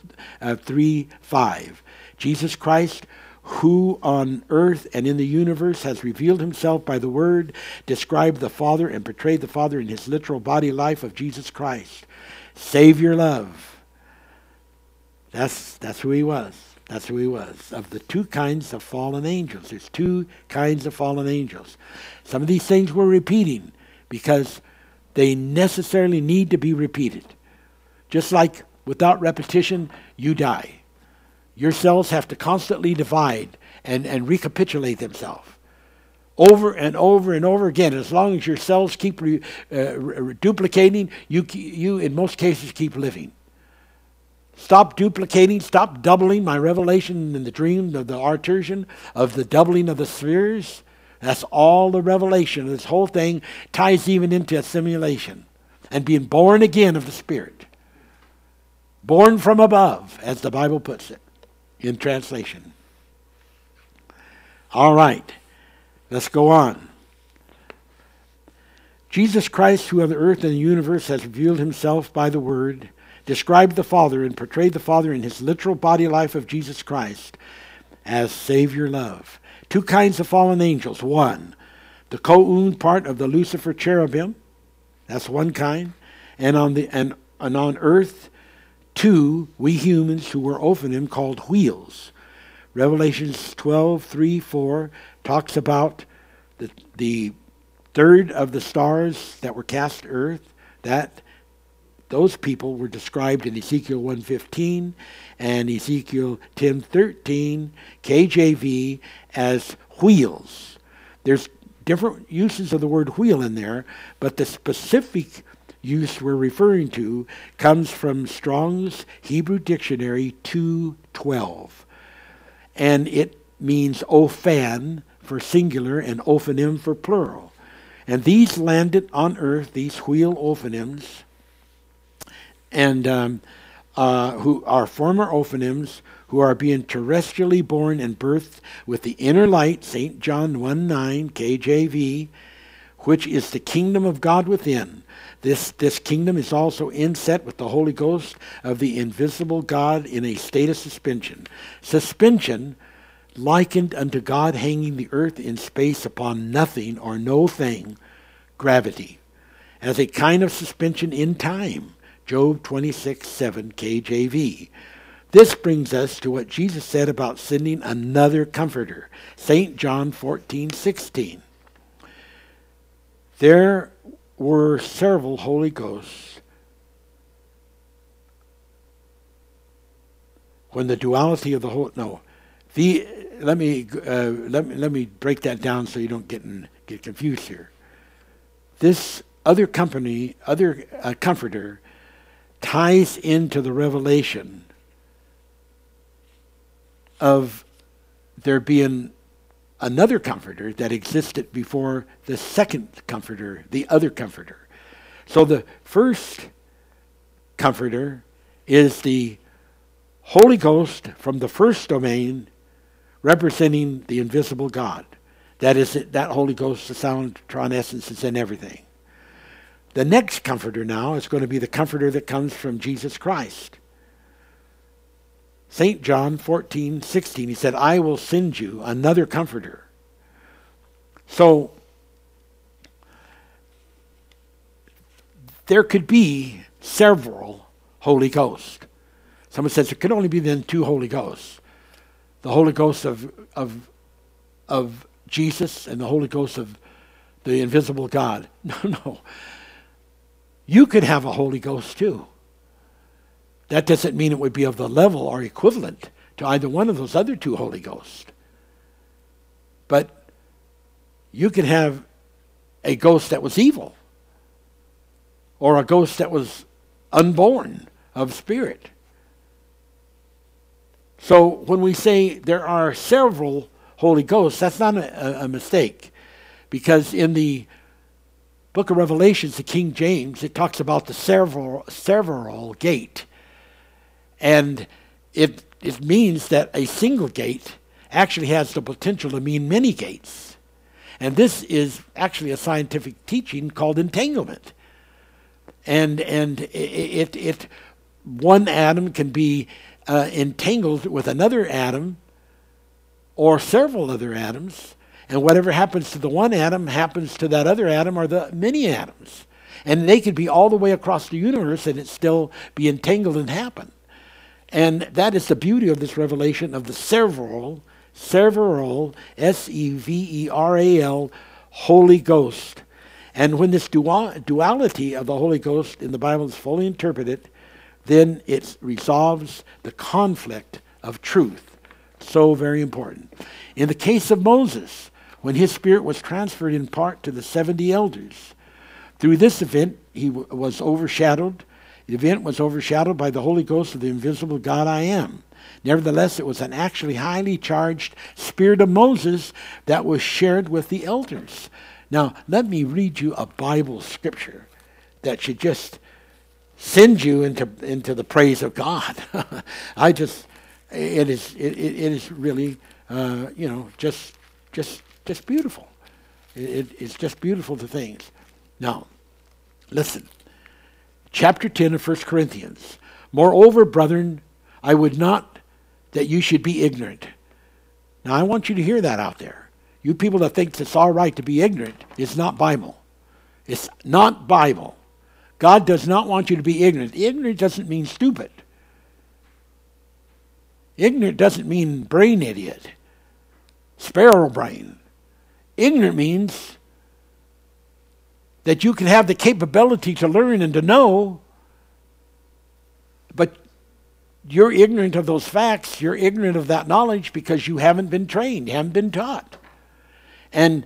A: uh, 3, 5. Jesus Christ who on earth and in the universe has revealed himself by the Word, described the Father, and portrayed the Father in his literal body life of Jesus Christ. Savior love. That's, that's who he was. That's who he was. Of the two kinds of fallen angels, there's two kinds of fallen angels. Some of these things we're repeating because they necessarily need to be repeated. Just like without repetition, you die. Your cells have to constantly divide and, and recapitulate themselves over and over and over again. As long as your cells keep re, uh, re- duplicating, you, you in most cases keep living. Stop duplicating, stop doubling my revelation in the dream of the Arturian, of the doubling of the spheres. That's all the revelation. This whole thing ties even into assimilation and being born again of the Spirit. Born from above, as the Bible puts it in translation. All right, let's go on. Jesus Christ, who of the earth and the universe has revealed himself by the word, described the Father and portrayed the Father in his literal body life of Jesus Christ as Savior love. Two kinds of fallen angels. One, the co Ko'un part of the Lucifer cherubim, that's one kind, and on the and, and on earth, two, we humans who were him called wheels. Revelations 12, 3, 4 talks about the, the third of the stars that were cast to earth, that those people were described in Ezekiel 1:15 and Ezekiel 10:13 KJV as wheels. There's different uses of the word wheel in there, but the specific use we're referring to comes from Strong's Hebrew Dictionary 2:12. And it means ophan for singular and ophanim for plural. And these landed on earth, these wheel ophanims, and um, uh, who are former Ophanims, who are being terrestrially born and birthed with the inner light, St. John 1 9, KJV, which is the kingdom of God within. This, this kingdom is also inset with the Holy Ghost of the invisible God in a state of suspension. Suspension likened unto God hanging the earth in space upon nothing or no thing, gravity, as a kind of suspension in time. Job 26, 7 KJV. This brings us to what Jesus said about sending another comforter, St. John fourteen sixteen. There were several Holy Ghosts when the duality of the whole, no, the, let me, uh, let me, let me break that down so you don't get, in, get confused here. This other company, other uh, comforter, ties into the revelation of there being another comforter that existed before the second comforter, the other comforter. So the first comforter is the Holy Ghost from the first domain representing the invisible God. That is, that Holy Ghost, the sound, tron essence is in everything. The next comforter now is going to be the comforter that comes from Jesus Christ. St. John 14, 16, he said, I will send you another comforter. So there could be several Holy Ghosts. Someone says it could only be then two Holy Ghosts the Holy Ghost of, of, of Jesus and the Holy Ghost of the invisible God. No, no. You could have a Holy Ghost too. That doesn't mean it would be of the level or equivalent to either one of those other two Holy Ghosts. But you could have a ghost that was evil or a ghost that was unborn of spirit. So when we say there are several Holy Ghosts, that's not a, a mistake because in the book of Revelations, the King James, it talks about the several, several gate. And it, it means that a single gate actually has the potential to mean many gates. And this is actually a scientific teaching called entanglement. And, and it, it, it one atom can be uh, entangled with another atom or several other atoms and whatever happens to the one atom happens to that other atom or the many atoms. And they could be all the way across the universe and it still be entangled and happen. And that is the beauty of this revelation of the several, several, S E V E R A L, Holy Ghost. And when this dual, duality of the Holy Ghost in the Bible is fully interpreted, then it resolves the conflict of truth. So very important. In the case of Moses, when his spirit was transferred in part to the 70 elders. Through this event, he w- was overshadowed. The event was overshadowed by the Holy Ghost of the invisible God I am. Nevertheless, it was an actually highly charged spirit of Moses that was shared with the elders. Now, let me read you a Bible scripture that should just send you into, into the praise of God. I just, it is, it, it is really, uh, you know, just, just just beautiful. It, it's just beautiful to things. Now, listen. Chapter 10 of 1 Corinthians. Moreover, brethren, I would not that you should be ignorant. Now, I want you to hear that out there. You people that think it's all right to be ignorant, it's not Bible. It's not Bible. God does not want you to be ignorant. Ignorant doesn't mean stupid. Ignorant doesn't mean brain idiot, sparrow brain. Ignorant means that you can have the capability to learn and to know, but you're ignorant of those facts, you're ignorant of that knowledge because you haven't been trained, you haven't been taught. And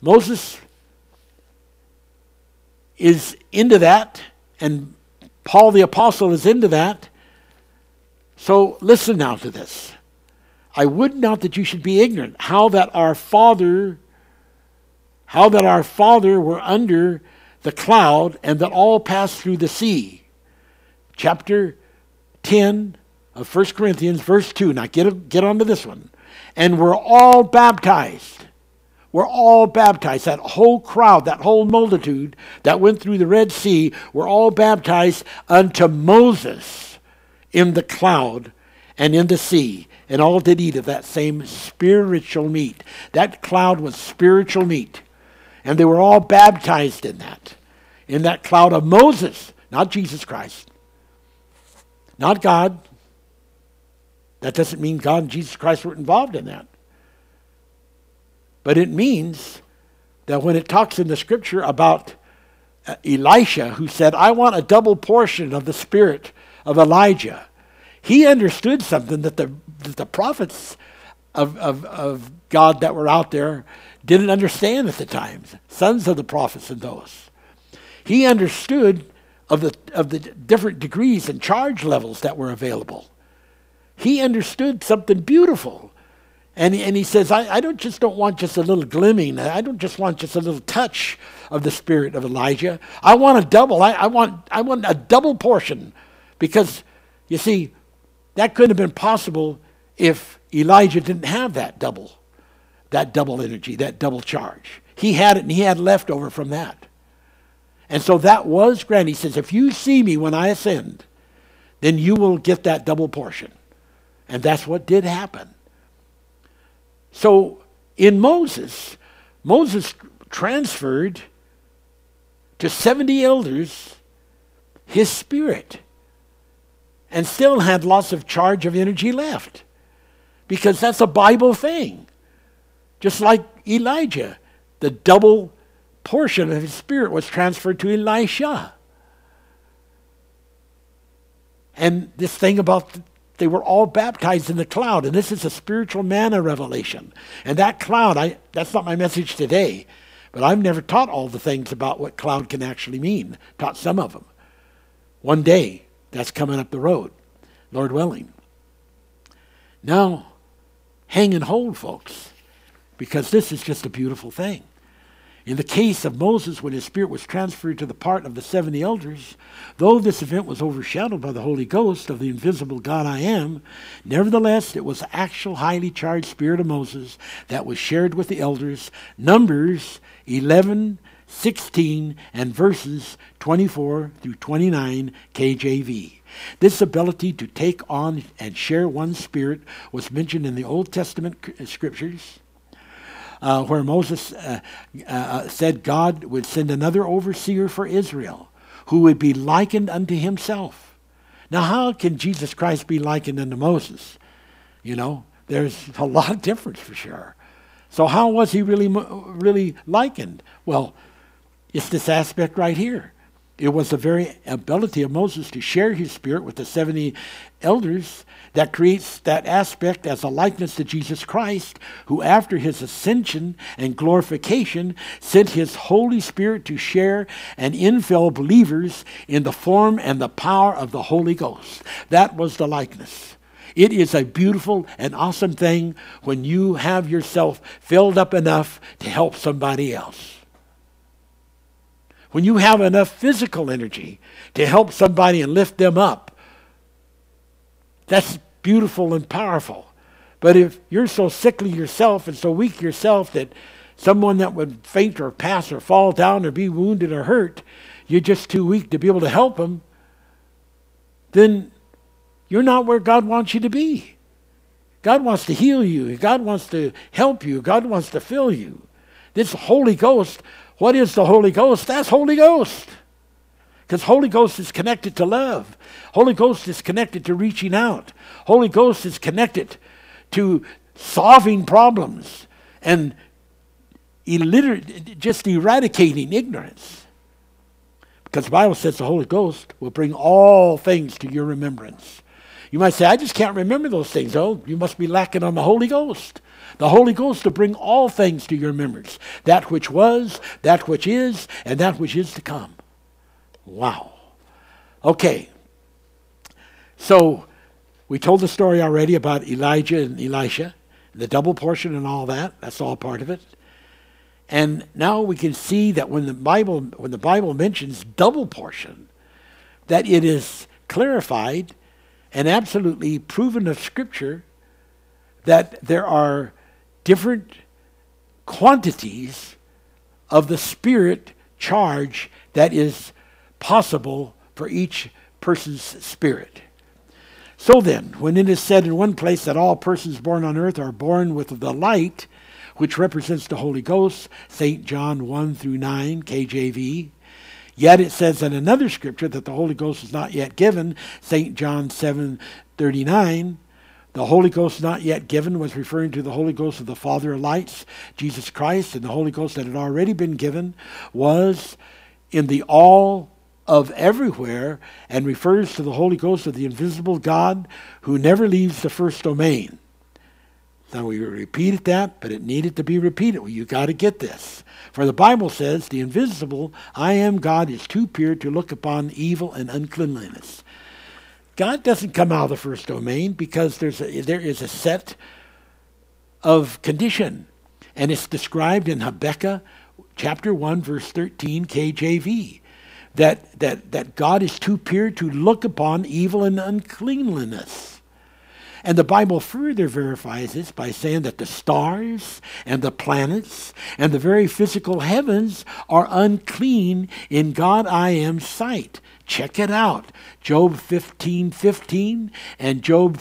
A: Moses is into that, and Paul the Apostle is into that. So listen now to this. I would not that you should be ignorant how that our Father, how that our Father were under the cloud and that all passed through the sea. Chapter 10 of 1 Corinthians, verse 2. Now get, get onto this one. And we're all baptized. We're all baptized. That whole crowd, that whole multitude that went through the Red Sea, were all baptized unto Moses in the cloud and in the sea and all did eat of that same spiritual meat. That cloud was spiritual meat. And they were all baptized in that, in that cloud of Moses, not Jesus Christ, not God. That doesn't mean God and Jesus Christ were involved in that. But it means that when it talks in the scripture about uh, Elisha, who said, I want a double portion of the spirit of Elijah, he understood something that the the prophets of, of, of God that were out there didn't understand at the times, sons of the prophets and those. He understood of the, of the different degrees and charge levels that were available. He understood something beautiful. And, and he says, I, I don't just don't want just a little glimmering. I don't just want just a little touch of the spirit of Elijah. I want a double. I, I, want, I want a double portion. Because, you see, that couldn't have been possible if Elijah didn't have that double, that double energy, that double charge. He had it and he had leftover from that. And so that was granted. He says, If you see me when I ascend, then you will get that double portion. And that's what did happen. So in Moses, Moses transferred to 70 elders his spirit and still had lots of charge of energy left because that's a Bible thing. Just like Elijah, the double portion of his spirit was transferred to Elisha. And this thing about they were all baptized in the cloud, and this is a spiritual manna revelation. And that cloud, I, that's not my message today, but I've never taught all the things about what cloud can actually mean, taught some of them. One day, that's coming up the road, Lord willing. Now, hang and hold, folks, because this is just a beautiful thing. In the case of Moses, when his spirit was transferred to the part of the 70 elders, though this event was overshadowed by the Holy Ghost of the invisible God I am, nevertheless it was the actual highly charged spirit of Moses that was shared with the elders. Numbers 11, 16, and verses 24 through 29 KJV. This ability to take on and share one spirit was mentioned in the Old Testament uh, scriptures, uh, where Moses uh, uh, uh, said God would send another overseer for Israel who would be likened unto himself. Now, how can Jesus Christ be likened unto Moses? You know, there's a lot of difference for sure. So, how was he really, really likened? Well, it's this aspect right here. It was the very ability of Moses to share his spirit with the 70 elders that creates that aspect as a likeness to Jesus Christ, who, after his ascension and glorification, sent his Holy Spirit to share and infill believers in the form and the power of the Holy Ghost. That was the likeness. It is a beautiful and awesome thing when you have yourself filled up enough to help somebody else when you have enough physical energy to help somebody and lift them up, that's beautiful and powerful. But if you're so sickly yourself and so weak yourself that someone that would faint or pass or fall down or be wounded or hurt, you're just too weak to be able to help them, then you're not where God wants you to be. God wants to heal you. God wants to help you. God wants to fill you. This Holy Ghost what is the Holy Ghost? That's Holy Ghost. Because Holy Ghost is connected to love. Holy Ghost is connected to reaching out. Holy Ghost is connected to solving problems and illiter- just eradicating ignorance. Because the Bible says the Holy Ghost will bring all things to your remembrance. You might say, I just can't remember those things. Oh, you must be lacking on the Holy Ghost the Holy Ghost to bring all things to your remembrance that which was, that which is, and that which is to come. Wow. Okay. So we told the story already about Elijah and Elisha, the double portion and all that. That's all part of it. And now we can see that when the Bible when the Bible mentions double portion, that it is clarified and absolutely proven of scripture that there are different quantities of the spirit charge that is possible for each person's spirit. So then, when it is said in one place that all persons born on earth are born with the light, which represents the Holy Ghost, St. John 1 through 9, KJV, Yet it says in another scripture that the Holy Ghost is not yet given, St. John 7 39, the Holy Ghost not yet given was referring to the Holy Ghost of the Father of lights, Jesus Christ, and the Holy Ghost that had already been given was in the all of everywhere and refers to the Holy Ghost of the invisible God who never leaves the first domain. Now we repeated that, but it needed to be repeated. Well, you got to get this. For the Bible says, the invisible I am God is too pure to look upon evil and uncleanliness. God doesn't come out of the first domain because there's a, there is a set of condition, and it's described in Habakkuk chapter 1 verse 13 KJV that, that, that God is too pure to look upon evil and uncleanliness. And the Bible further verifies this by saying that the stars and the planets and the very physical heavens are unclean in God I am sight. Check it out. Job 15 15 and Job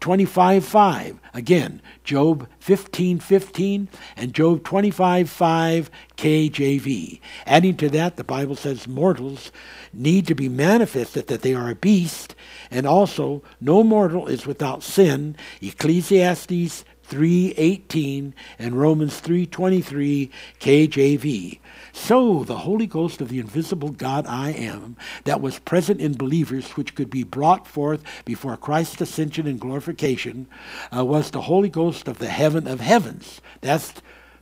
A: 25 5. Again, Job 15 15 and Job 25 5 KJV. Adding to that, the Bible says mortals need to be manifested that they are a beast, and also no mortal is without sin. Ecclesiastes 3:18 and Romans 3:23 KJV. So the Holy Ghost of the invisible God I am, that was present in believers, which could be brought forth before Christ's ascension and glorification, uh, was the Holy Ghost of the heaven of heavens. That's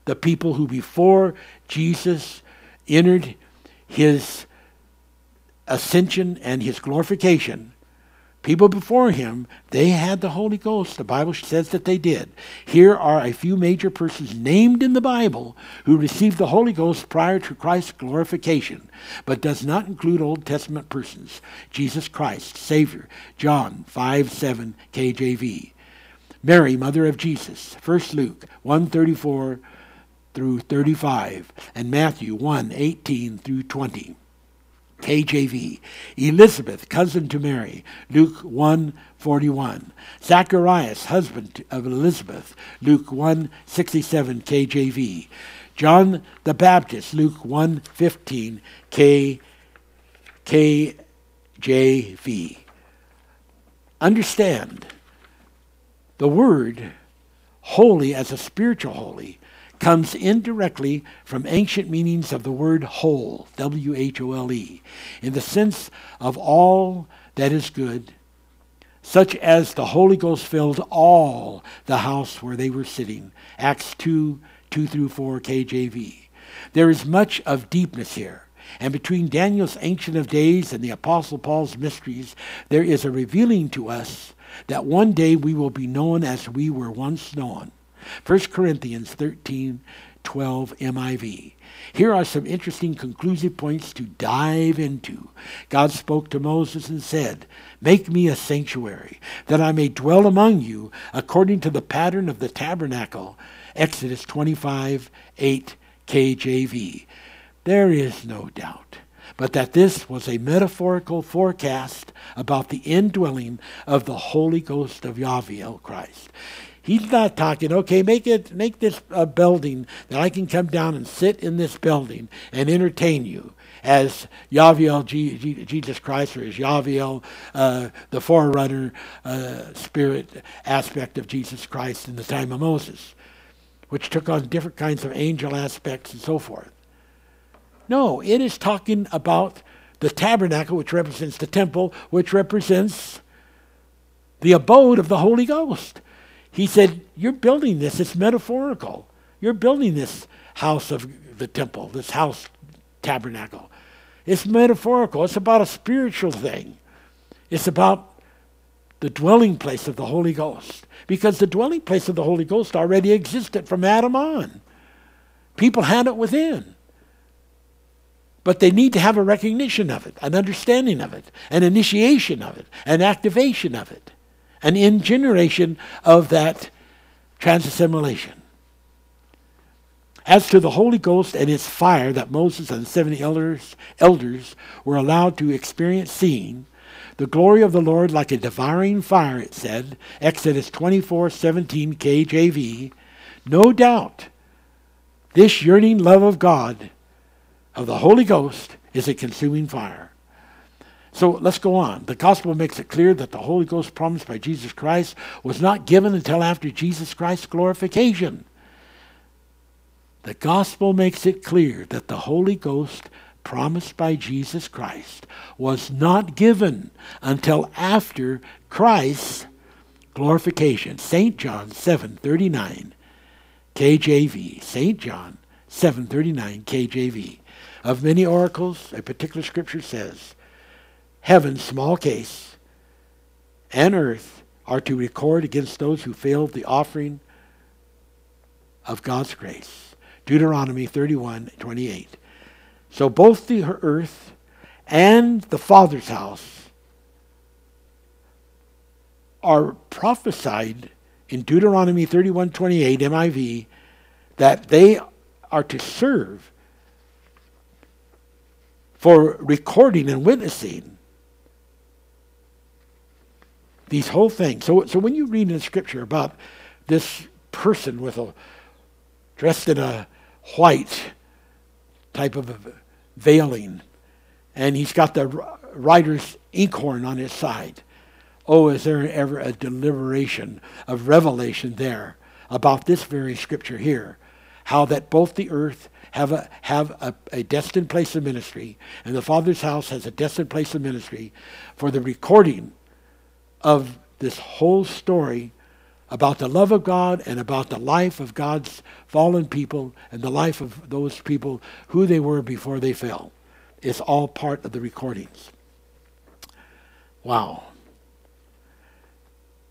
A: the people who before Jesus entered his ascension and his glorification people before him, they had the Holy Ghost. The Bible says that they did. Here are a few major persons named in the Bible who received the Holy Ghost prior to Christ's glorification, but does not include Old Testament persons. Jesus Christ, Savior, John 5 7 KJV. Mary, mother of Jesus, 1 Luke 134 through 35, and Matthew 1 18 through 20. KJV. Elizabeth, cousin to Mary, Luke 1 41. Zacharias, husband of Elizabeth, Luke 1 67 KJV. John the Baptist, Luke 1 15 K, KJV. Understand the word holy as a spiritual holy comes indirectly from ancient meanings of the word whole, W H O L E, in the sense of all that is good, such as the Holy Ghost filled all the house where they were sitting, Acts 2 2 through 4 KJV. There is much of deepness here. And between Daniel's Ancient of Days and the Apostle Paul's mysteries, there is a revealing to us that one day we will be known as we were once known. 1 Corinthians 13 12 NIV. Here are some interesting conclusive points to dive into. God spoke to Moses and said, Make me a sanctuary, that I may dwell among you according to the pattern of the tabernacle. Exodus 25 8 KJV. There is no doubt but that this was a metaphorical forecast about the indwelling of the Holy Ghost of Yahweh Christ. He's not talking, okay, make it make this a building that I can come down and sit in this building and entertain you as Yaviel, G, G, Jesus Christ, or as Yaviel, uh, the forerunner uh, spirit aspect of Jesus Christ in the time of Moses, which took on different kinds of angel aspects and so forth. No, it is talking about the tabernacle, which represents the temple, which represents the abode of the Holy Ghost. He said, You're building this, it's metaphorical. You're building this house of the temple, this house tabernacle. It's metaphorical, it's about a spiritual thing. It's about the dwelling place of the Holy Ghost. Because the dwelling place of the Holy Ghost already existed from Adam on. People had it within. But they need to have a recognition of it, an understanding of it, an initiation of it, an activation of it an ingeneration of that transassimilation. As to the Holy Ghost and its fire that Moses and the 70 elders, elders were allowed to experience seeing, the glory of the Lord like a devouring fire, it said, Exodus 24 17 KJV. No doubt, this yearning love of God, of the Holy Ghost, is a consuming fire. So let's go on. The gospel makes it clear that the Holy Ghost promised by Jesus Christ was not given until after Jesus Christ's glorification. The gospel makes it clear that the Holy Ghost promised by Jesus Christ was not given until after Christ's glorification. St. John 7:39 KJV. St. John 7:39 KJV. Of many oracles, a particular scripture says, Heaven, small case, and earth are to record against those who failed the offering of God's grace. Deuteronomy 31 28. So both the earth and the Father's house are prophesied in Deuteronomy 31 28 NIV that they are to serve for recording and witnessing these whole things. So, so when you read in Scripture about this person with a dressed in a white type of veiling, and he's got the writer's inkhorn on his side. Oh, is there ever a deliberation of revelation there about this very scripture here? How that both the earth have a have a, a destined place of ministry, and the Father's house has a destined place of ministry for the recording of this whole story about the love of God and about the life of God's fallen people and the life of those people, who they were before they fell. It's all part of the recordings. Wow.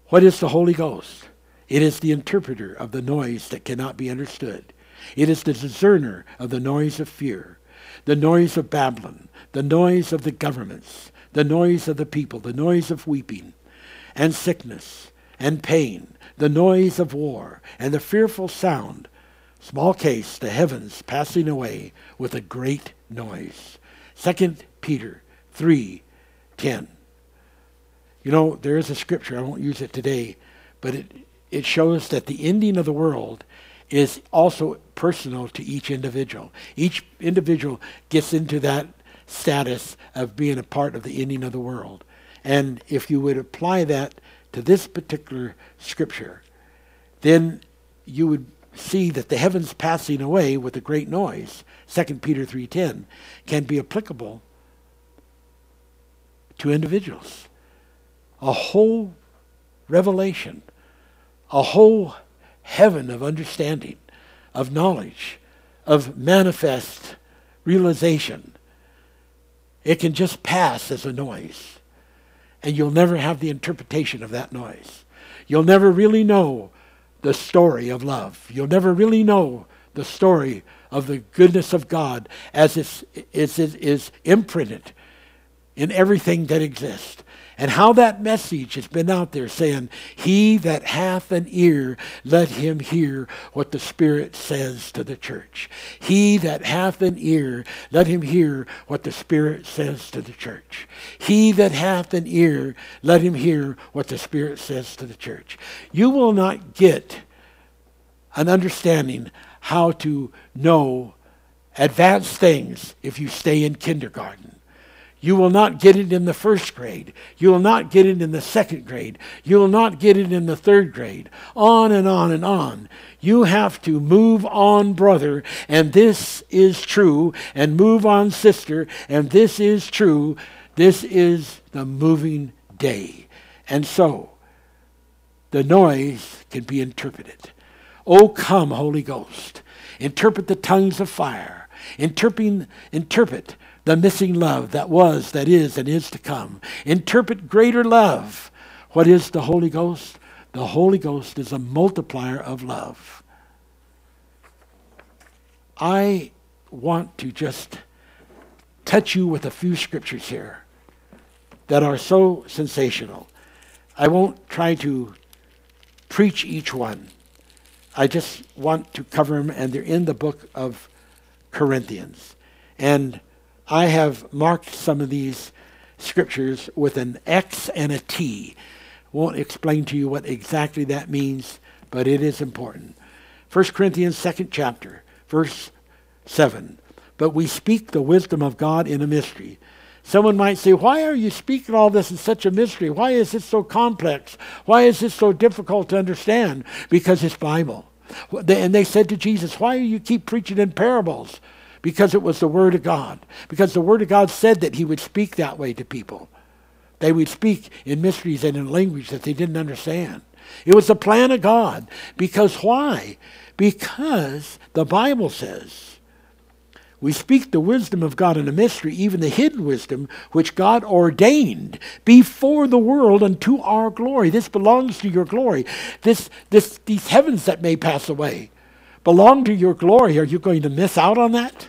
A: What is the Holy Ghost? It is the interpreter of the noise that cannot be understood. It is the discerner of the noise of fear, the noise of Babylon, the noise of the governments, the noise of the people, the noise of weeping, and sickness and pain, the noise of war and the fearful sound. Small case, the heavens passing away with a great noise. Second Peter three, ten. You know, there is a scripture, I won't use it today, but it, it shows that the ending of the world is also personal to each individual. Each individual gets into that status of being a part of the ending of the world. And if you would apply that to this particular scripture, then you would see that the heavens passing away with a great noise, 2 Peter 3:10, can be applicable to individuals. A whole revelation, a whole heaven of understanding, of knowledge, of manifest realization. It can just pass as a noise and you'll never have the interpretation of that noise. You'll never really know the story of love. You'll never really know the story of the goodness of God as it is, is imprinted in everything that exists and how that message has been out there saying, He that hath an ear, let him hear what the Spirit says to the church. He that hath an ear, let him hear what the Spirit says to the church. He that hath an ear, let him hear what the Spirit says to the church. You will not get an understanding how to know advanced things if you stay in kindergarten. You will not get it in the first grade. You will not get it in the second grade. You will not get it in the third grade. On and on and on. You have to move on, brother, and this is true, and move on, sister, and this is true. This is the moving day. And so, the noise can be interpreted. Oh, come, Holy Ghost, interpret the tongues of fire. Interpret, interpret the missing love that was, that is, and is to come. Interpret greater love. What is the Holy Ghost? The Holy Ghost is a multiplier of love. I want to just touch you with a few scriptures here that are so sensational. I won't try to preach each one. I just want to cover them, and they're in the book of Corinthians. And I have marked some of these scriptures with an X and a T. Won't explain to you what exactly that means, but it is important. 1 Corinthians 2nd chapter, verse 7. But we speak the wisdom of God in a mystery. Someone might say, Why are you speaking all this in such a mystery? Why is it so complex? Why is it so difficult to understand? Because it's Bible. And they said to Jesus, Why do you keep preaching in parables? because it was the Word of God, because the Word of God said that He would speak that way to people. They would speak in mysteries and in language that they didn't understand. It was the plan of God. Because why? Because the Bible says, we speak the wisdom of God in a mystery, even the hidden wisdom which God ordained before the world unto our glory. This belongs to your glory. This, this, these heavens that may pass away belong to your glory. Are you going to miss out on that?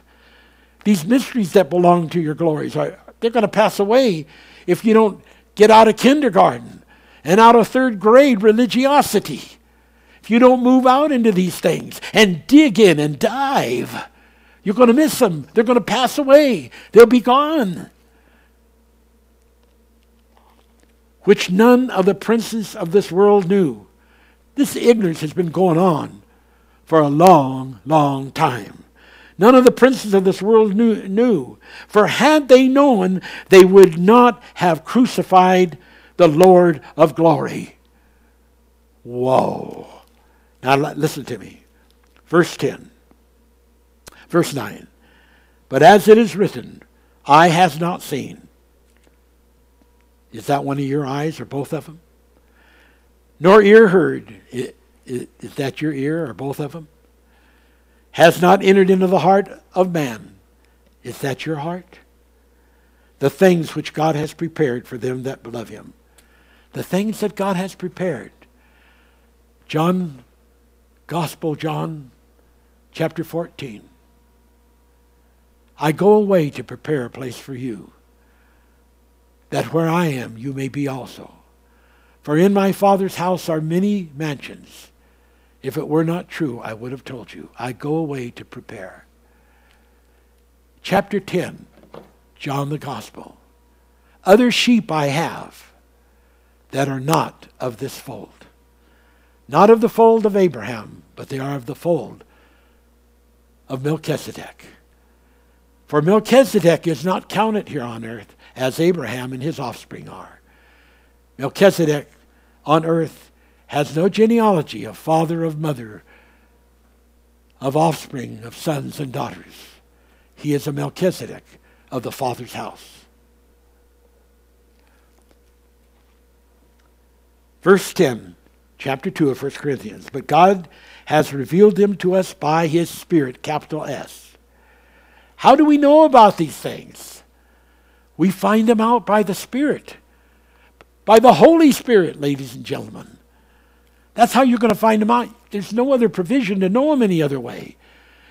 A: these mysteries that belong to your glories, are, they're going to pass away if you don't get out of kindergarten and out of third grade religiosity. If you don't move out into these things and dig in and dive, you're going to miss them. They're going to pass away, they'll be gone. Which none of the princes of this world knew. This ignorance has been going on for a long, long time. None of the princes of this world knew, knew, For had they known, they would not have crucified the Lord of glory. Whoa. Now listen to me. Verse 10. Verse 9. But as it is written, eye has not seen. Is that one of your eyes or both of them? Nor ear heard. Is that your ear or both of them? Has not entered into the heart of man. Is that your heart? The things which God has prepared for them that love him. The things that God has prepared. John, Gospel John, chapter 14. I go away to prepare a place for you, that where I am you may be also. For in my Father's house are many mansions. If it were not true, I would have told you. I go away to prepare. Chapter 10, John the Gospel. Other sheep I have that are not of this fold. Not of the fold of Abraham, but they are of the fold of Melchizedek. For Melchizedek is not counted here on earth as Abraham and his offspring are. Melchizedek on earth has no genealogy of father, of mother, of offspring, of sons and daughters. He is a Melchizedek of the Father's house. Verse 10, chapter 2 of 1 Corinthians. But God has revealed them to us by his Spirit, capital S. How do we know about these things? We find them out by the Spirit, by the Holy Spirit, ladies and gentlemen. That's how you're going to find them out. There's no other provision to know them any other way.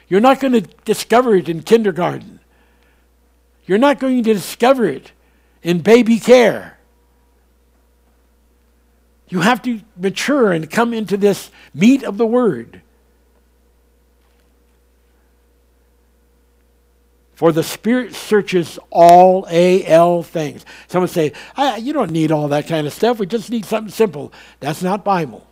A: You're not going to discover it in kindergarten. You're not going to discover it in baby care. You have to mature and come into this meat of the word. For the Spirit searches all AL things. Someone say, ah, You don't need all that kind of stuff. We just need something simple. That's not Bible.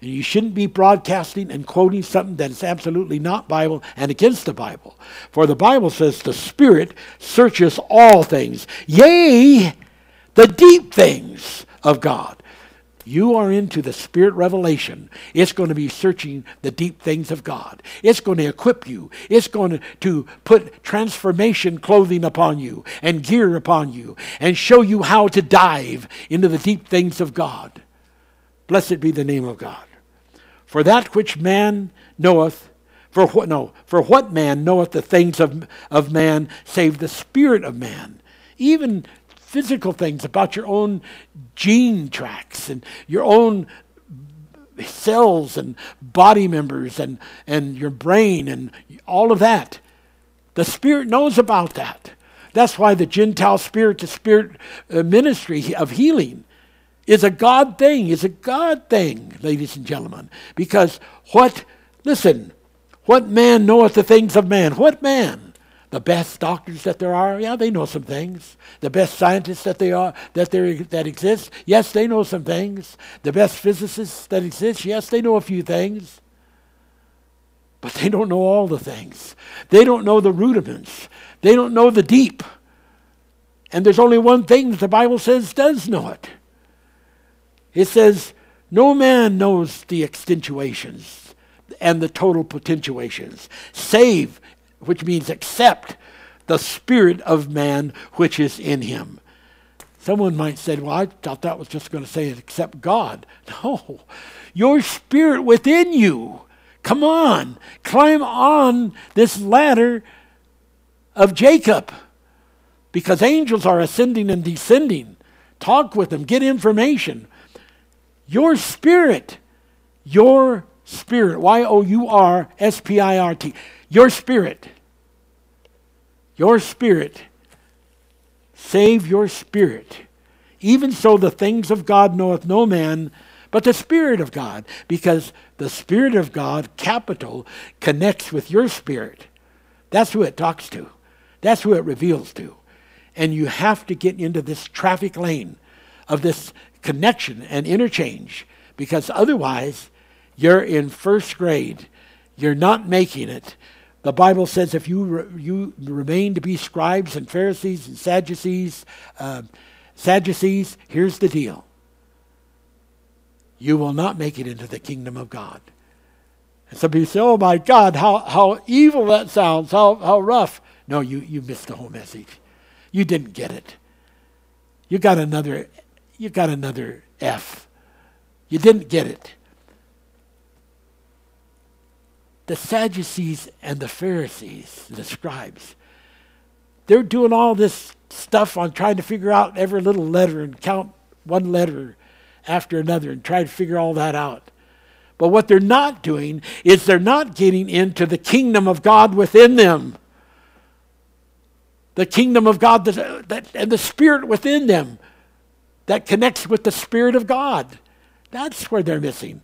A: And you shouldn't be broadcasting and quoting something that's absolutely not Bible and against the Bible. For the Bible says the Spirit searches all things, yea, the deep things of God. You are into the Spirit revelation. It's going to be searching the deep things of God. It's going to equip you. It's going to put transformation clothing upon you and gear upon you and show you how to dive into the deep things of God. Blessed be the name of God. For that which man knoweth, for what no, for what man knoweth the things of, of man save the spirit of man? Even physical things about your own gene tracks and your own cells and body members and, and your brain and all of that. The Spirit knows about that. That's why the Gentile Spirit the Spirit uh, ministry of healing is a God thing, is a God thing, ladies and gentlemen. Because what, listen, what man knoweth the things of man? What man? The best doctors that there are, yeah, they know some things. The best scientists that they are that there that exist, yes, they know some things. The best physicists that exist, yes, they know a few things. But they don't know all the things. They don't know the rudiments. They don't know the deep. And there's only one thing the Bible says does know it. It says, No man knows the extenuations and the total potentiations, save, which means accept, the spirit of man which is in him. Someone might say, Well, I thought that was just going to say accept God. No, your spirit within you. Come on, climb on this ladder of Jacob because angels are ascending and descending. Talk with them, get information. Your spirit, your spirit, Y O U R S P I R T, your spirit, your spirit, save your spirit. Even so, the things of God knoweth no man, but the Spirit of God, because the Spirit of God, capital, connects with your spirit. That's who it talks to, that's who it reveals to. And you have to get into this traffic lane of this connection and interchange because otherwise you're in first grade. You're not making it. The Bible says if you, re- you remain to be scribes and Pharisees and Sadducees, uh, Sadducees, here's the deal. You will not make it into the kingdom of God. And some people say, oh my God, how, how evil that sounds, how, how rough. No, you, you missed the whole message. You didn't get it. You got another you got another F. You didn't get it. The Sadducees and the Pharisees, the scribes, they're doing all this stuff on trying to figure out every little letter and count one letter after another and try to figure all that out. But what they're not doing is they're not getting into the kingdom of God within them. The kingdom of God that, that, and the spirit within them that connects with the Spirit of God. That's where they're missing.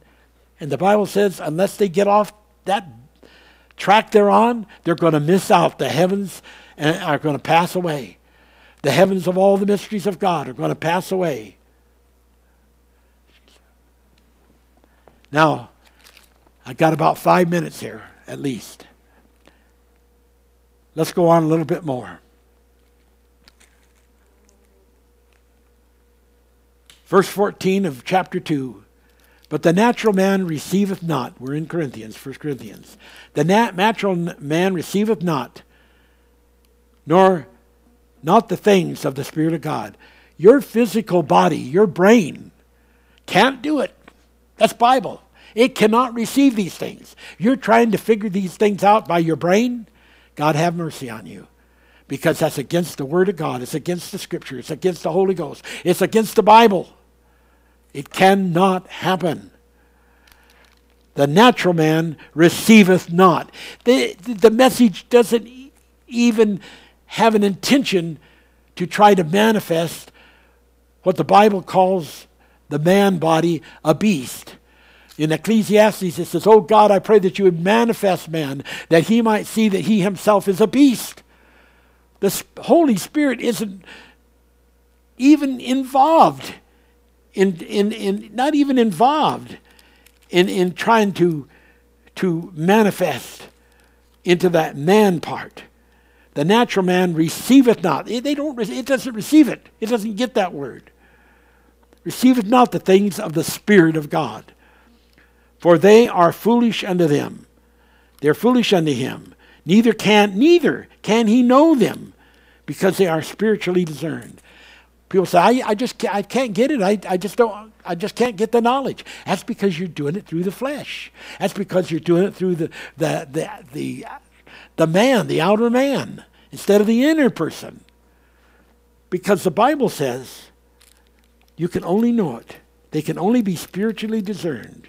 A: And the Bible says, unless they get off that track they're on, they're going to miss out. The heavens eh, are going to pass away. The heavens of all the mysteries of God are going to pass away. Now, I've got about five minutes here, at least. Let's go on a little bit more. Verse 14 of chapter 2. But the natural man receiveth not. We're in Corinthians, 1 Corinthians. The nat- natural man receiveth not, nor not the things of the Spirit of God. Your physical body, your brain, can't do it. That's Bible. It cannot receive these things. You're trying to figure these things out by your brain. God have mercy on you because that's against the Word of God. It's against the Scripture. It's against the Holy Ghost. It's against the Bible. It cannot happen. The natural man receiveth not. The, the message doesn't even have an intention to try to manifest what the Bible calls the man body a beast. In Ecclesiastes, it says, Oh God, I pray that you would manifest man, that he might see that he himself is a beast. The Holy Spirit isn't even involved in, in, in not even involved in, in trying to, to manifest into that man part. The natural man receiveth not. It, they don't, it doesn't receive it. It doesn't get that word. Receiveth not the things of the Spirit of God. For they are foolish unto them. They're foolish unto him. Neither can neither can he know them because they are spiritually discerned. People say, I, I just I can't get it. I, I just don't I just can't get the knowledge. That's because you're doing it through the flesh. That's because you're doing it through the the the the, the man, the outer man, instead of the inner person. Because the Bible says you can only know it. They can only be spiritually discerned.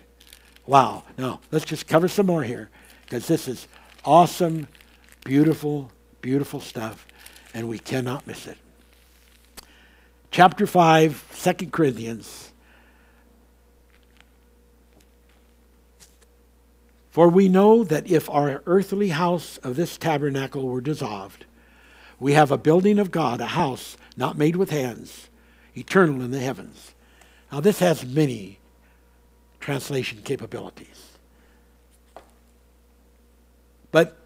A: Wow. Now let's just cover some more here. Because this is awesome, beautiful, beautiful stuff, and we cannot miss it. Chapter 5, 2 Corinthians. For we know that if our earthly house of this tabernacle were dissolved, we have a building of God, a house not made with hands, eternal in the heavens. Now, this has many translation capabilities. But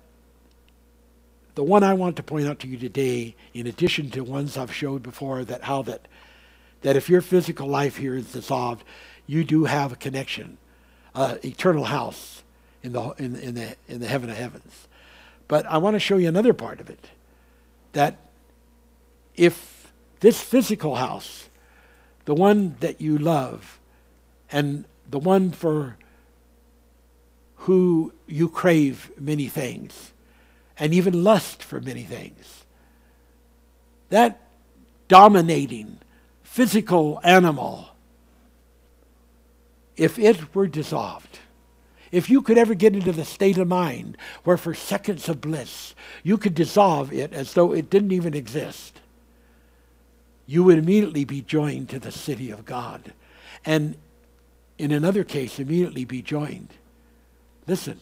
A: the one I want to point out to you today, in addition to ones I've showed before, that how that that if your physical life here is dissolved, you do have a connection, uh, eternal house in the in, in the in the heaven of heavens. But I want to show you another part of it, that if this physical house, the one that you love, and the one for who you crave many things and even lust for many things. That dominating physical animal, if it were dissolved, if you could ever get into the state of mind where for seconds of bliss you could dissolve it as though it didn't even exist, you would immediately be joined to the city of God. And in another case, immediately be joined Listen,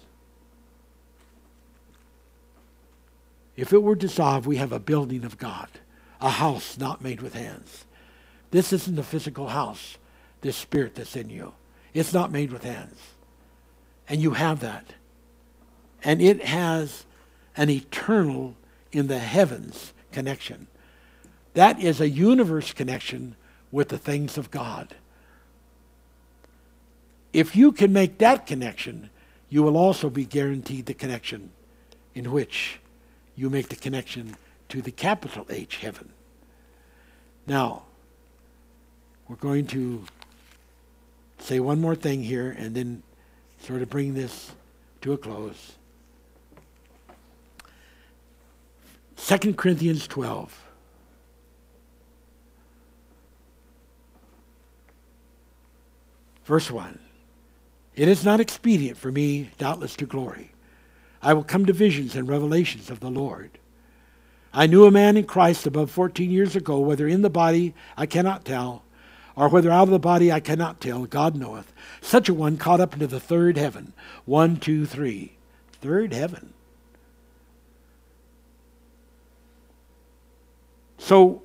A: if it were dissolved, we have a building of God, a house not made with hands. This isn't a physical house, this spirit that's in you. It's not made with hands. And you have that. And it has an eternal in the heavens connection. That is a universe connection with the things of God. If you can make that connection, you will also be guaranteed the connection in which you make the connection to the capital H heaven. Now, we're going to say one more thing here and then sort of bring this to a close. 2 Corinthians 12. Verse 1. It is not expedient for me, doubtless, to glory. I will come to visions and revelations of the Lord. I knew a man in Christ above 14 years ago, whether in the body I cannot tell, or whether out of the body I cannot tell, God knoweth. Such a one caught up into the third heaven. One, two, three. Third heaven. So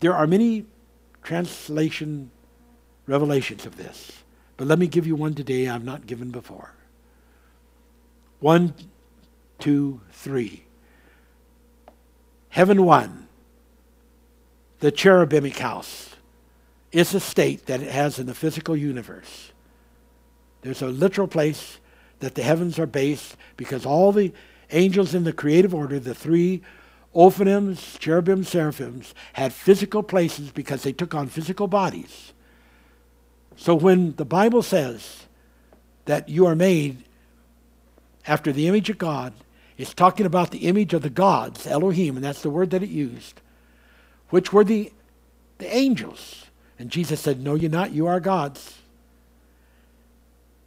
A: there are many translation revelations of this. But let me give you one today I've not given before. One, two, three. Heaven one, the cherubimic house, is a state that it has in the physical universe. There's a literal place that the heavens are based because all the angels in the creative order, the three Ophanims, cherubim, seraphims, had physical places because they took on physical bodies. So when the Bible says that you are made after the image of God, it's talking about the image of the gods, Elohim, and that's the word that it used, which were the, the angels. And Jesus said, No, you're not. You are gods.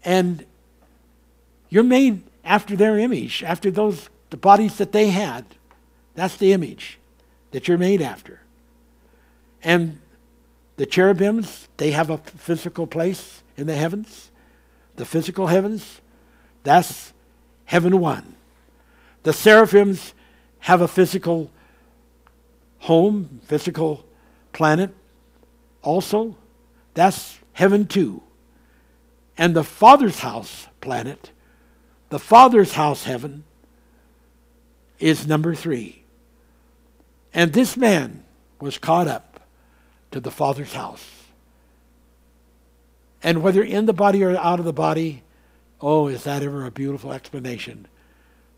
A: And you're made after their image, after those the bodies that they had. That's the image that you're made after. And the cherubims, they have a physical place in the heavens. The physical heavens, that's heaven one. The seraphims have a physical home, physical planet also. That's heaven two. And the Father's house planet, the Father's house heaven, is number three. And this man was caught up to the Father's house. And whether in the body or out of the body, oh, is that ever a beautiful explanation,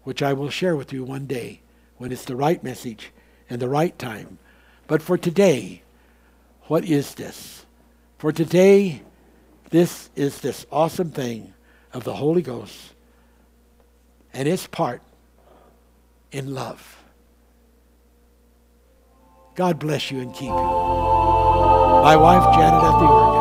A: which I will share with you one day when it's the right message and the right time. But for today, what is this? For today, this is this awesome thing of the Holy Ghost and its part in love. God bless you and keep you my wife, Janet, at the organ.